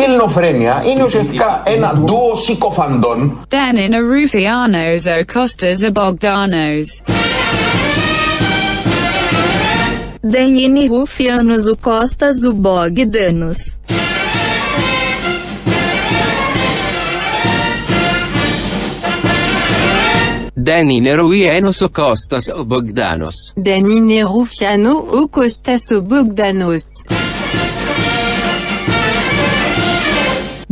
Η ελληνοφρένεια είναι ουσιαστικά ένα ντουο συκοφαντών. Dan in a Rufianos o Costas a Bogdanos. Δεν είναι Ρουφιάνος ο Κώστας ο Μπογδάνος. Δεν είναι Ρουιένος ο Κώστας ο Μπογδάνος. Δεν είναι Ρουφιάνο ο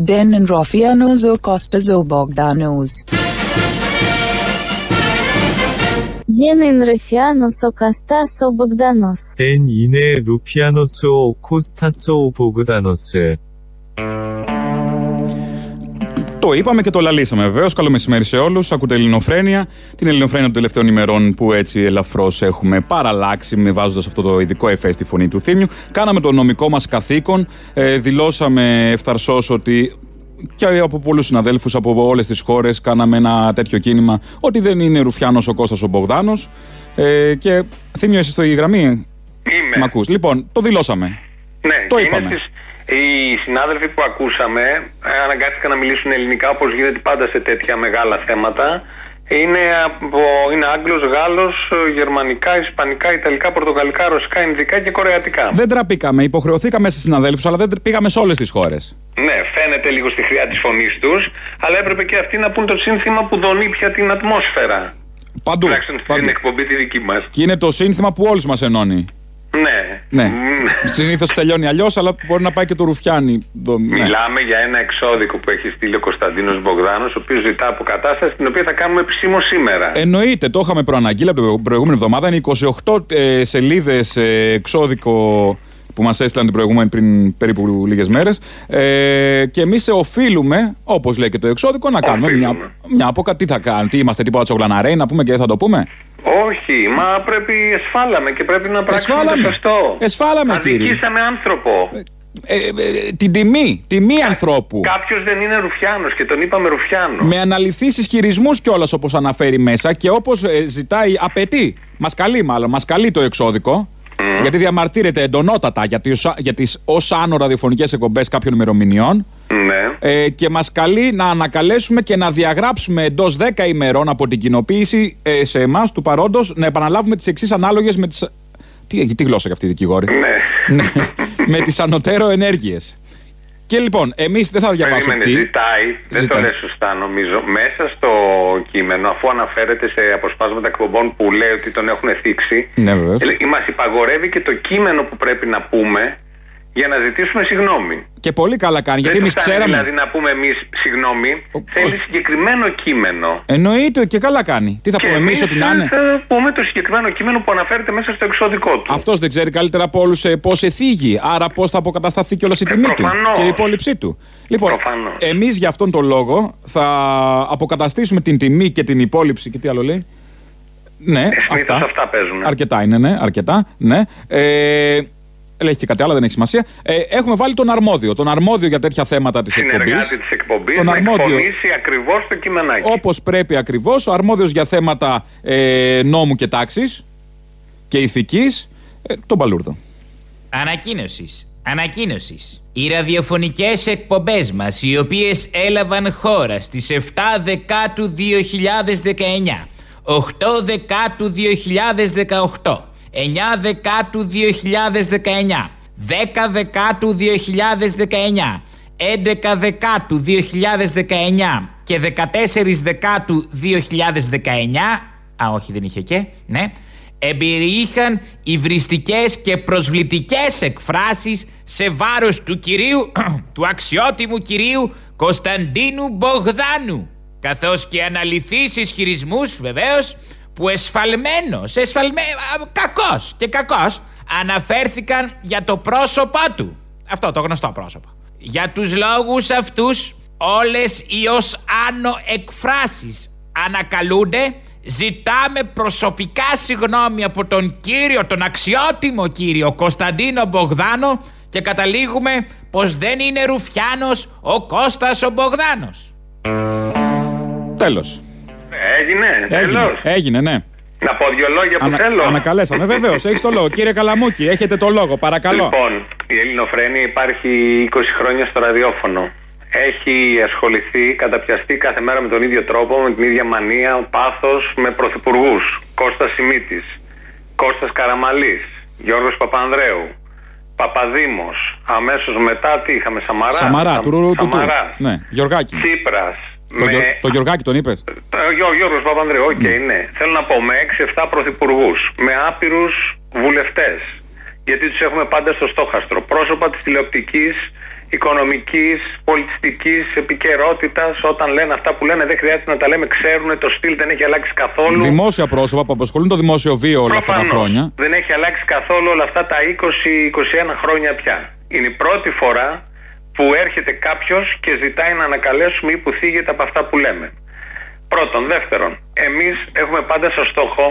Κώστας ο Μπογδάνος. Dan in Rufianos o Costas o Bogdanos; Δεν είναι Ρουφιάνος ο Κώστας ο Μπογδάνος. Δεν είναι Ρουφιάνος ο Κώστας ο Μπογδάνος. Το είπαμε και το λαλήσαμε βεβαίως. Καλό μεσημέρι σε όλους. Ακούτε Ελληνοφρένια. Την Ελληνοφρένια των τελευταίων ημερών που έτσι ελαφρώς έχουμε παραλλάξει με βάζοντα αυτό το ειδικό εφές στη φωνή του θύμιου. Κάναμε το νομικό μας καθήκον. Ε, δηλώσαμε ευθαρσώς ότι και από πολλούς συναδέλφους από όλες τις χώρες κάναμε ένα τέτοιο κίνημα ότι δεν είναι Ρουφιάνος ο Κώστας ο Μπογδάνος. Ε, και θύμιο, είσαι στο η γραμμή; Είμαι. Μ' ακούς. Λοιπόν, το δηλώσαμε. Ναι, Το και είπαμε. είναι στις- οι συνάδελφοι που ακούσαμε ε, αναγκάστηκαν να μιλήσουν ελληνικά όπως γίνεται πάντα σε τέτοια μεγάλα θέματα. Είναι, από, είναι Άγγλος, Γάλλος, ε, Γερμανικά, Ισπανικά, Ιταλικά, Πορτογαλικά, Ρωσικά, Ινδικά και Κορεατικά. Δεν τραπήκαμε, υποχρεωθήκαμε σε συναδέλφους, αλλά δεν πήγαμε σε όλες τις χώρες. Ναι, φαίνεται λίγο στη χρειά της φωνής τους, αλλά έπρεπε και αυτοί να πούν το σύνθημα που δονεί πια την ατμόσφαιρα. Παντού. Τουλάχιστον στην παντού. εκπομπή τη δική μας. Και είναι το σύνθημα που όλους μας ενώνει. Ναι. Ναι. Μ, Συνήθως τελειώνει αλλιώς, αλλά μπορεί να πάει και το ρουφιάνι. Το- ναι. Μιλάμε για ένα εξώδικο που έχει στείλει ο Κωνσταντίνος Μπογδάνος, ο οποίος ζητά αποκατάσταση, την οποία θα κάνουμε επισήμως σήμερα. Εννοείται, το είχαμε προαναγγείλει από την προηγούμενη εβδομάδα. Είναι 28 ε, σελίδες εξώδικο που μας έστειλαν την προηγούμενη πριν περίπου λίγες μέρες. Ε, και εμείς οφείλουμε, όπως λέει και το εξώδικο, να κάνουμε μια, Οφείλουμε. μια αποκα... Τι θα κάνουμε, τι είμαστε, τίποτα τσογλαναρέοι, να πούμε και δεν θα το πούμε. Όχι, μα πρέπει εσφάλαμε και πρέπει να πράξουμε Εσφάλαμε. το σωστό. Εσφάλαμε, κύριε. Αδικήσαμε άνθρωπο. Ε, ε, ε, την τιμή, τιμή ανθρώπου. Κάποιος δεν είναι Ρουφιάνος και τον είπαμε Ρουφιάνος. Με αναλυθείς ισχυρισμού κιόλας όπως αναφέρει μέσα και όπως ζητάει, απαιτεί. Μας καλεί μάλλον, μας καλεί το εξώδικο. Γιατί διαμαρτύρεται εντονότατα για τις, για τις ως άνω ραδιοφωνικές εκπομπές κάποιων ημερομηνιών Ναι. ε, και μας καλεί να ανακαλέσουμε και να διαγράψουμε εντός 10 ημερών από την κοινοποίηση ε, σε εμάς του παρόντος να επαναλάβουμε τις εξής ανάλογες με τις... Τι, τι γλώσσα για αυτή η δικηγόρη; Ναι. Ναι, με τις ανωτέρω ενέργειες. Και λοιπόν, εμείς δεν θα διαβάσω Περίμενε, τι... ζητάει, δεν Ζητάει. το λες σωστά νομίζω, μέσα στο κείμενο, αφού αναφέρεται σε αποσπάσματα εκπομπών που λέει ότι τον έχουν θίξει, Ναι, βεβαίως. μας υπαγορεύει και το κείμενο που πρέπει να πούμε για να ζητήσουμε συγγνώμη. Και πολύ καλά κάνει, γιατί δεν εμείς του φτάνει ξέραμε. δηλαδή να πούμε εμείς συγγνώμη, Ο- θέλει όχι. συγκεκριμένο κείμενο. Εννοείται και καλά κάνει. Τι θα Και πούμε εμείς εμείς ότι να είναι. Θα πούμε το συγκεκριμένο κείμενο που αναφέρεται μέσα στο εξώδικό του. Αυτός δεν ξέρει καλύτερα από όλους πώς εφήγει. Άρα πώς θα αποκατασταθεί κιόλας η τιμή του Ε, προφανώς. και η υπόλοιψή του. Λοιπόν, Προφανώς. εμείς για αυτόν τον λόγο θα αποκαταστήσουμε την τιμή και την υπόλοιψη. Και τι άλλο λέει. Ναι, συνήθως αυτά. αυτά παίζουν. Αρκετά είναι, ναι, αρκετά. Ναι. Ε, Λέει και κάτι άλλο, δεν έχει σημασία. Ε, έχουμε βάλει τον αρμόδιο. Τον αρμόδιο για τέτοια θέματα της εκπομπής. Συνεργάτη της εκπομπής Τον να αρμόδιο. εκφωνήσει ακριβώς το κειμενάκι. Όπως πρέπει ακριβώς, ο αρμόδιος για θέματα ε, νόμου και τάξης και ηθικής, ε, τον Παλούρδο. Ανακοίνωσης. Ανακοίνωσης. Οι ραδιοφωνικές εκπομπές μας, οι οποίες έλαβαν χώρα στις 7 Δεκάτου 2019, 8 Δεκάτου 2018, 9 Δεκάτου 2019, 10 Δεκάτου 2019, 11 Δεκάτου 2019 και 14 Δεκάτου 2019, α όχι δεν είχε και, ναι, εμπεριείχαν υβριστικές και προσβλητικές εκφράσεις σε βάρος του κυρίου, του αξιότιμου κυρίου Κωνσταντίνου Μπογδάνου, καθώς και αναλυθείς ισχυρισμούς βεβαίως που εσφαλμένος, εσφαλμέ, α, κακός και κακός αναφέρθηκαν για το πρόσωπό του. Αυτό το γνωστό πρόσωπο. Για τους λόγους αυτούς όλες οι ως άνω εκφράσεις ανακαλούνται Ζητάμε προσωπικά συγγνώμη από τον κύριο, τον αξιότιμο κύριο Κωνσταντίνο Μπογδάνο και καταλήγουμε πως δεν είναι Ρουφιάνος ο Κώστας ο Μπογδάνος. Τέλος. Έγινε, Έγινε, τέλος. έγινε, ναι. Να πω δύο λόγια που Ανα- θέλω. Ανακαλέσαμε. Βεβαίως, έχεις το λόγο. Κύριε Καλαμούκη, έχετε το λόγο, παρακαλώ. Λοιπόν, Η Ελληνοφρένεια υπάρχει 20 χρόνια στο ραδιόφωνο. Έχει ασχοληθεί, καταπιαστεί κάθε μέρα με τον ίδιο τρόπο, με την ίδια μανία, πάθος, με πρωθυπουργούς. Κώστας Σιμίτης, Κώστας Καραμαλής, Γιώργος Παπανδρέου, Παπαδήμος. Αμέσως μετά τι είχαμε, Σαμαρά. Σαμαρά, Σα- του ρου του του. Σαμαράς, Ναι, Γιωργάκη. Τσίπρας. Το, με- Γιω- το Γιωργάκη τον είπες; το Γιώ- Γιώργος Παπανδρέου, οκ, ναι. Θέλω να πω με 6-7 πρωθυπουργούς, με άπειρους βουλευτές. Γιατί τους έχουμε πάντα στο στόχαστρο. Πρόσωπα της τηλεοπτικής, οικονομικής, πολιτιστικής επικαιρότητας. Όταν λένε αυτά που λένε, δεν χρειάζεται να τα λέμε. Ξέρουν, το στυλ δεν έχει αλλάξει καθόλου. Δημόσια πρόσωπα που απασχολούν το δημόσιο βίο όλα αυτά τα Προφανώς. χρόνια. Δεν έχει αλλάξει καθόλου όλα αυτά τα 20-21 χρόνια πια. Είναι η πρώτη φορά που έρχεται κάποιος και ζητάει να ανακαλέσουμε ή που θίγεται από αυτά που λέμε. Πρώτον. Δεύτερον, εμείς έχουμε πάντα σαν στόχο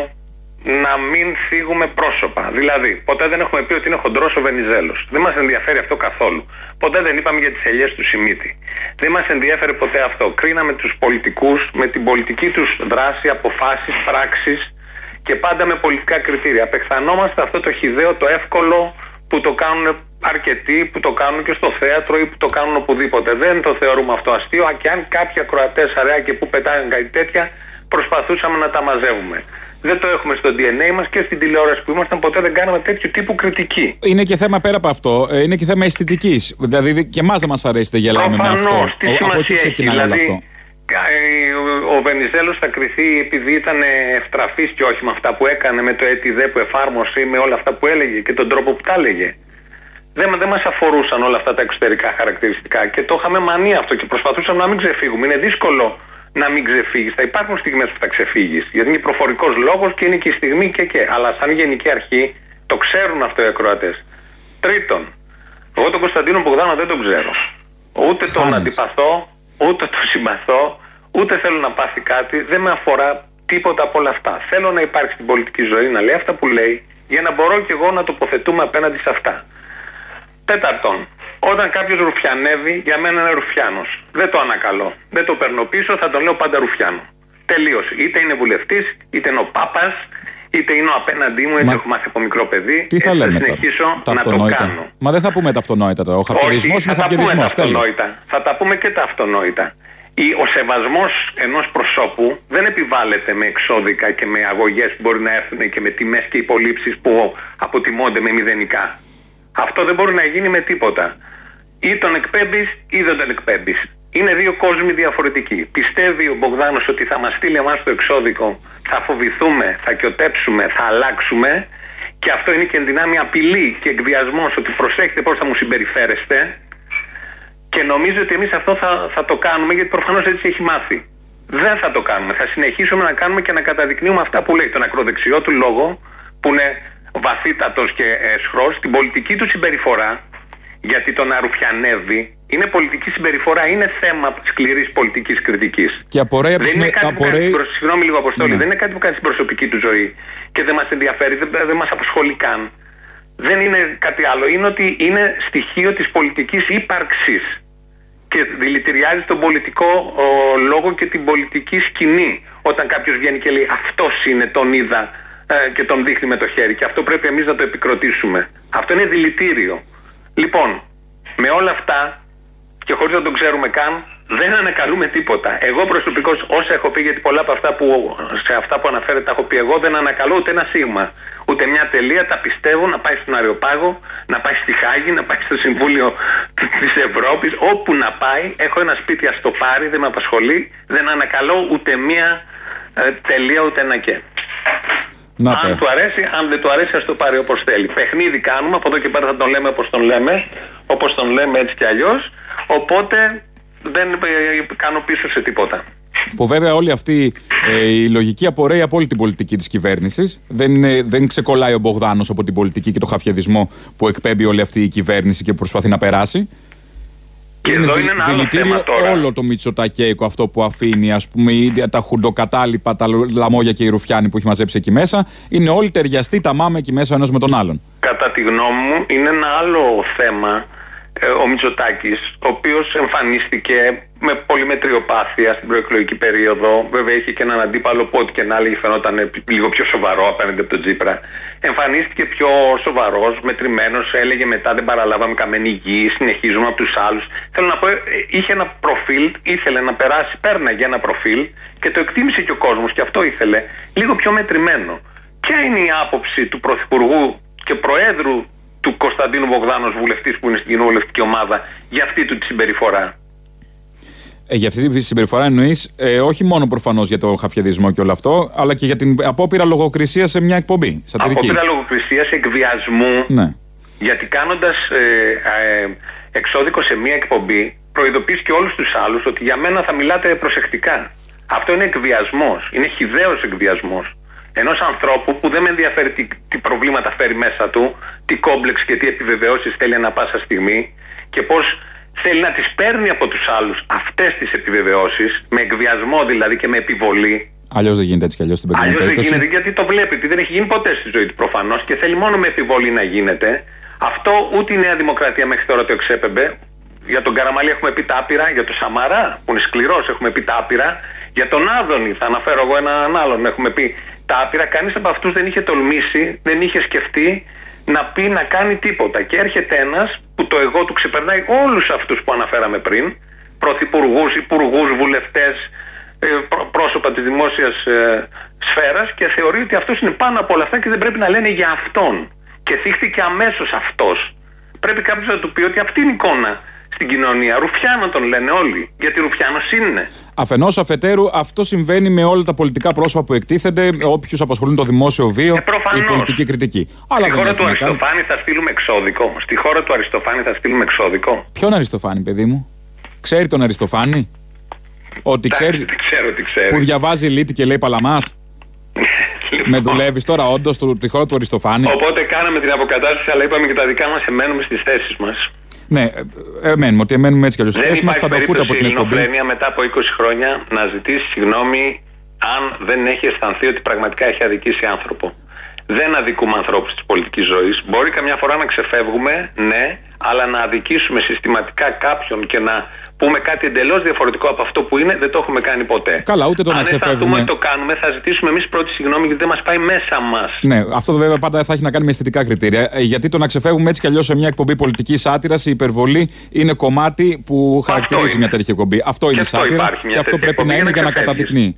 να μην θίγουμε πρόσωπα. Δηλαδή, ποτέ δεν έχουμε πει ότι είναι χοντρός ο Βενιζέλος. Δεν μας ενδιαφέρει αυτό καθόλου. Ποτέ δεν είπαμε για τις ελιές του Σιμίτη. Δεν μας ενδιαφέρει ποτέ αυτό. Κρίναμε τους πολιτικούς με την πολιτική τους δράση, αποφάσεις, πράξεις και πάντα με πολιτικά κριτήρια. Απεχθανόμαστε αυτό το χιδαίο, το εύκολο που το κάνουν αρκετοί, που το κάνουν και στο θέατρο ή που το κάνουν οπουδήποτε. Δεν το θεωρούμε αυτό αστείο. Α, Και αν κάποιοι ακροατές αραιά και που πετάγαν κάτι τέτοια, προσπαθούσαμε να τα μαζεύουμε. Δεν το έχουμε στο DNA μας και στην τηλεόραση που ήμασταν, ποτέ δεν κάναμε τέτοιου τύπου κριτική. Είναι και θέμα πέρα από αυτό, ε, είναι και θέμα αισθητικής. Δηλαδή και εμάς δεν μας αρέσει, δεν γελάμε με αυτό. Προφανώς, τι Ο- από σημασία εκεί έχει, ξεκινάει όλο δηλαδή, αυτό. κα- ε, ο- Ο Βενιζέλος θα κριθεί επειδή ήταν ευτραφής και όχι με αυτά που έκανε, με το ΕΤΙΔΕ που εφάρμοσε ή με όλα αυτά που έλεγε και τον τρόπο που τα έλεγε. Δεν, δεν μας αφορούσαν όλα αυτά τα εξωτερικά χαρακτηριστικά και το είχαμε μανία αυτό και προσπαθούσαμε να μην ξεφύγουμε. Είναι δύσκολο να μην ξεφύγεις. Θα υπάρχουν στιγμές που θα ξεφύγεις. Γιατί είναι προφορικός λόγος και είναι και η στιγμή και και. Αλλά σαν γενική αρχή το ξέρουν αυτό οι ακροατές. Τρίτον, εγώ τον Κωνσταντίνο Μπογδάνο δεν τον ξέρω. Ούτε τον Χάνεις. αντιπαθώ, ούτε τον συμπαθώ, ούτε θέλω να πάθει κάτι. Δεν με αφορά τίποτα από όλα αυτά. Θέλω να υπάρχει στην πολιτική ζωή, να λέει αυτά που λέει, για να μπορώ κι εγώ να τοποθετούμε απέναντι σε αυτά. Τέταρτον, όταν κάποιος ρουφιανεύει, για μένα είναι ρουφιάνος. Δεν το ανακαλώ. Δεν το παίρνω πίσω, θα τον λέω πάντα ρουφιάνο. Τελείωσε. Είτε είναι βουλευτής, είτε είναι ο Πάπας, είτε είναι ο απέναντί μου, έτσι Μα- έχω μάθει από μικρό παιδί. Τι θα έτσι λέμε τώρα; συνεχίσω Τα να το αυτονόητα. κάνω. Μα δεν θα πούμε τα αυτονόητα τώρα. Ο χαφιεδισμό Όχι, είναι θα τα πούμε χαφιεδισμό. τα Τέλος. αυτονόητα. Θα τα πούμε και τα αυτονόητα. Η- Ο σεβασμός ενός προσώπου δεν επιβάλλεται με εξώδικα και με αγωγές που μπορεί να έρθουν και με τιμές και υπολείψεις που αποτιμώνται με μηδενικά. Αυτό δεν μπορεί να γίνει με τίποτα. Ή τον εκπέμπεις ή δεν τον εκπέμπεις. Είναι δύο κόσμοι διαφορετικοί. Πιστεύει ο Μπογδάνος ότι θα μας στείλει εμάς το εξώδικο, θα φοβηθούμε, θα κοιοτέψουμε, θα αλλάξουμε. Και αυτό είναι και εν δυνάμει απειλή και εκβιασμός ότι προσέχετε πώς θα μου συμπεριφέρεστε. Και νομίζω ότι εμείς αυτό θα, θα το κάνουμε γιατί προφανώς έτσι έχει μάθει. Δεν θα το κάνουμε. Θα συνεχίσουμε να κάνουμε και να καταδεικνύουμε αυτά που λέει τον ακροδεξιό του λόγο, που είναι βαθύτατος και εσχρό, την πολιτική του συμπεριφορά, γιατί το να ρουφιανεύει είναι πολιτική συμπεριφορά, είναι θέμα σκληρής πολιτικής κριτικής. Και απορρέει από Δεν τις είναι με- κάτι που κάνει απορρέει- στην προσ- Συγγνώμη λίγο, Αποστόλη. Ναι. Δεν είναι κάτι που κάνει στην προσωπική του ζωή και δεν μας ενδιαφέρει, δεν, δεν μας απασχολεί καν. Δεν είναι κάτι άλλο. Είναι ότι είναι στοιχείο της πολιτικής ύπαρξης και δηλητηριάζει τον πολιτικό ο, λόγο και την πολιτική σκηνή. Όταν κάποιος βγαίνει και λέει Αυτός είναι, τον είδα ε, και τον δείχνει με το χέρι. Και αυτό πρέπει εμείς να το επικροτήσουμε. Αυτό είναι δηλητήριο. Λοιπόν, με όλα αυτά και χωρίς να τον ξέρουμε καν, δεν ανακαλούμε τίποτα. Εγώ προσωπικώς, όσα έχω πει, γιατί πολλά από αυτά που, σε αυτά που αναφέρετε τα έχω πει εγώ, δεν ανακαλώ ούτε ένα σίγμα. Ούτε μια τελεία, τα πιστεύω να πάει στον Αριοπάγο, να πάει στη Χάγη, να πάει στο Συμβούλιο της Ευρώπης, όπου να πάει. Έχω ένα σπίτι, ας το πάρει, δεν με απασχολεί. Δεν ανακαλώ ούτε μια ε, τελεία, ούτε ένα και. Να Αν τα. του αρέσει, αν δεν του αρέσει, ας το πάρει όπως θέλει. Παιχνίδι κάνουμε, από εδώ και πέρα θα τον λέμε όπως τον λέμε, όπως τον λέμε έτσι κι αλλιώς. Οπότε δεν ε, κάνω πίσω σε τίποτα. Που βέβαια όλη αυτή ε, η λογική απορρέει από όλη την πολιτική της κυβέρνησης. Δεν, είναι- δεν ξεκολλάει ο Μπογδάνος από την πολιτική και το χαφιεδισμό που εκπέμπει όλη αυτή η κυβέρνηση και προσπαθεί να περάσει. Και εδώ δι- είναι ένα άλλο δηλητήριο θέμα τώρα. όλο το Μητσοτακέικο αυτό που αφήνει, ας πούμε, ή τα χουντοκατάλοιπα, τα λαμόγια και οι ρουφιάνοι που έχει μαζέψει εκεί μέσα. Είναι όλοι ταιριαστοί τα μάμε εκεί μέσα ο ένας με τον άλλον. Κατά τη γνώμη μου, είναι ένα άλλο θέμα ε, ο Μητσοτάκης, ο οποίος εμφανίστηκε με πολύ μετριοπάθεια στην προεκλογική περίοδο. Βέβαια, είχε και έναν αντίπαλο που ό,τι και να έλεγε φαινόταν λίγο πιο σοβαρό απέναντι από τον Τζίπρα. Εμφανίστηκε πιο σοβαρός, μετρημένος, έλεγε μετά δεν παραλάβαμε καμένη γη, συνεχίζουμε από τους άλλους. Θέλω να πω, ε, είχε ένα προφίλ, ήθελε να περάσει, πέρναγε ένα προφίλ και το εκτίμησε και ο κόσμος και αυτό ήθελε, λίγο πιο μετρημένο. Ποια είναι η άποψη του Πρωθυπουργού και Προέδρου του Κωνσταντίνου Βογδάνος βουλευτής που είναι στην κοινοβουλευτική ομάδα για αυτή του τη συμπεριφορά. Ε, για αυτή τη συμπεριφορά εννοείς ε, όχι μόνο προφανώς για το χαφιαδισμό και όλο αυτό, αλλά και για την απόπειρα λογοκρισίας σε μια εκπομπή. Σατυρική. Απόπειρα λογοκρισίας, εκβιασμού. Ναι. Γιατί κάνοντας ε, ε, εξώδικο σε μια εκπομπή, προειδοποιείς και όλους τους άλλους ότι για μένα θα μιλάτε προσεκτικά. Αυτό είναι εκβιασμός. Είναι χιδαίο εκβιασμός ενός ανθρώπου που δεν με ενδιαφέρει τι, τι, προβλήματα φέρει μέσα του, τι κόμπλεξ και τι επιβεβαιώσεις θέλει ανα πάσα στιγμή και πώς θέλει να τις παίρνει από τους άλλους αυτές τις επιβεβαιώσεις, με εκβιασμό δηλαδή και με επιβολή. Αλλιώς δεν γίνεται έτσι κι αλλιώς στην Αλλιώς δεν γίνεται γιατί το βλέπει, ότι δεν έχει γίνει ποτέ στη ζωή του προφανώς και θέλει μόνο με επιβολή να γίνεται. Αυτό ούτε η Νέα Δημοκρατία μέχρι τώρα το εξέπεμπε. Για τον Καραμαλή έχουμε πει τάπειρα, για τον Σαμαρά που είναι σκληρός έχουμε πει τάπειρα, για τον Άδωνη θα αναφέρω εγώ έναν άλλον έχουμε πει τα άπειρα, κανείς από αυτούς δεν είχε τολμήσει, δεν είχε σκεφτεί να πει να κάνει τίποτα. Και έρχεται ένας που το εγώ του ξεπερνάει όλους αυτούς που αναφέραμε πριν, πρωθυπουργούς, υπουργούς, βουλευτές, ε, πρόσωπα της δημόσιας ε, σφαίρας και θεωρεί ότι αυτός είναι πάνω από όλα αυτά και δεν πρέπει να λένε για αυτόν. Και θύχτηκε αμέσως αυτός. Πρέπει κάποιος να του πει ότι αυτή είναι η εικόνα στην κοινωνία. Ρουφιάνο τον λένε όλοι. Γιατί Ρουφιάνος είναι. Αφενός αφετέρου, αυτό συμβαίνει με όλα τα πολιτικά πρόσωπα που εκτίθενται, όποιους απασχολούν το δημόσιο βίο, ε, η πολιτική κριτική. Αλλά Στη χώρα του Αριστοφάνη θα στείλουμε εξώδικο. Στη χώρα του Αριστοφάνη θα στείλουμε εξώδικο. Ποιον Αριστοφάνη, παιδί μου; Ξέρει τον Αριστοφάνη; Ότι ξέρει. ξέρω τι ξέρει. Που διαβάζει λίτη και λέει παλαμάς; Λοιπόν. Με δουλεύεις τώρα, όντως, τη χώρα του Αριστοφάνη; Οπότε κάναμε την αποκατάσταση, αλλά είπαμε και τα δικά μας, εμένουμε στις θέσεις μας. Ναι, ε, μένουμε ότι μένουμε έτσι κι αλλιώς. Θέσει μας θα το ακούτε από την εκπομπή. Δεν μετά από 20 χρόνια να ζητήσει συγγνώμη αν δεν έχει αισθανθεί ότι πραγματικά έχει αδικήσει άνθρωπο. Δεν αδικούμε ανθρώπους της πολιτικής ζωής. Μπορεί καμιά φορά να ξεφεύγουμε, ναι, αλλά να αδικήσουμε συστηματικά κάποιον και να πούμε κάτι εντελώς διαφορετικό από αυτό που είναι, δεν το έχουμε κάνει ποτέ. Καλά, ούτε το Αν να ξεφεύγουμε. Αν το κάνουμε, θα ζητήσουμε εμείς πρώτη συγγνώμη γιατί δεν μας πάει μέσα μας. Ναι, αυτό βέβαια πάντα θα έχει να κάνει με αισθητικά κριτήρια. Ε, Γιατί το να ξεφεύγουμε έτσι κι αλλιώς σε μια εκπομπή πολιτικής σάτυρας, η υπερβολή είναι κομμάτι που χαρακτηρίζει μια τέτοια εκπομπή. Αυτό είναι σάτυρα και αυτό πρέπει να είναι για να καταδεικνύει.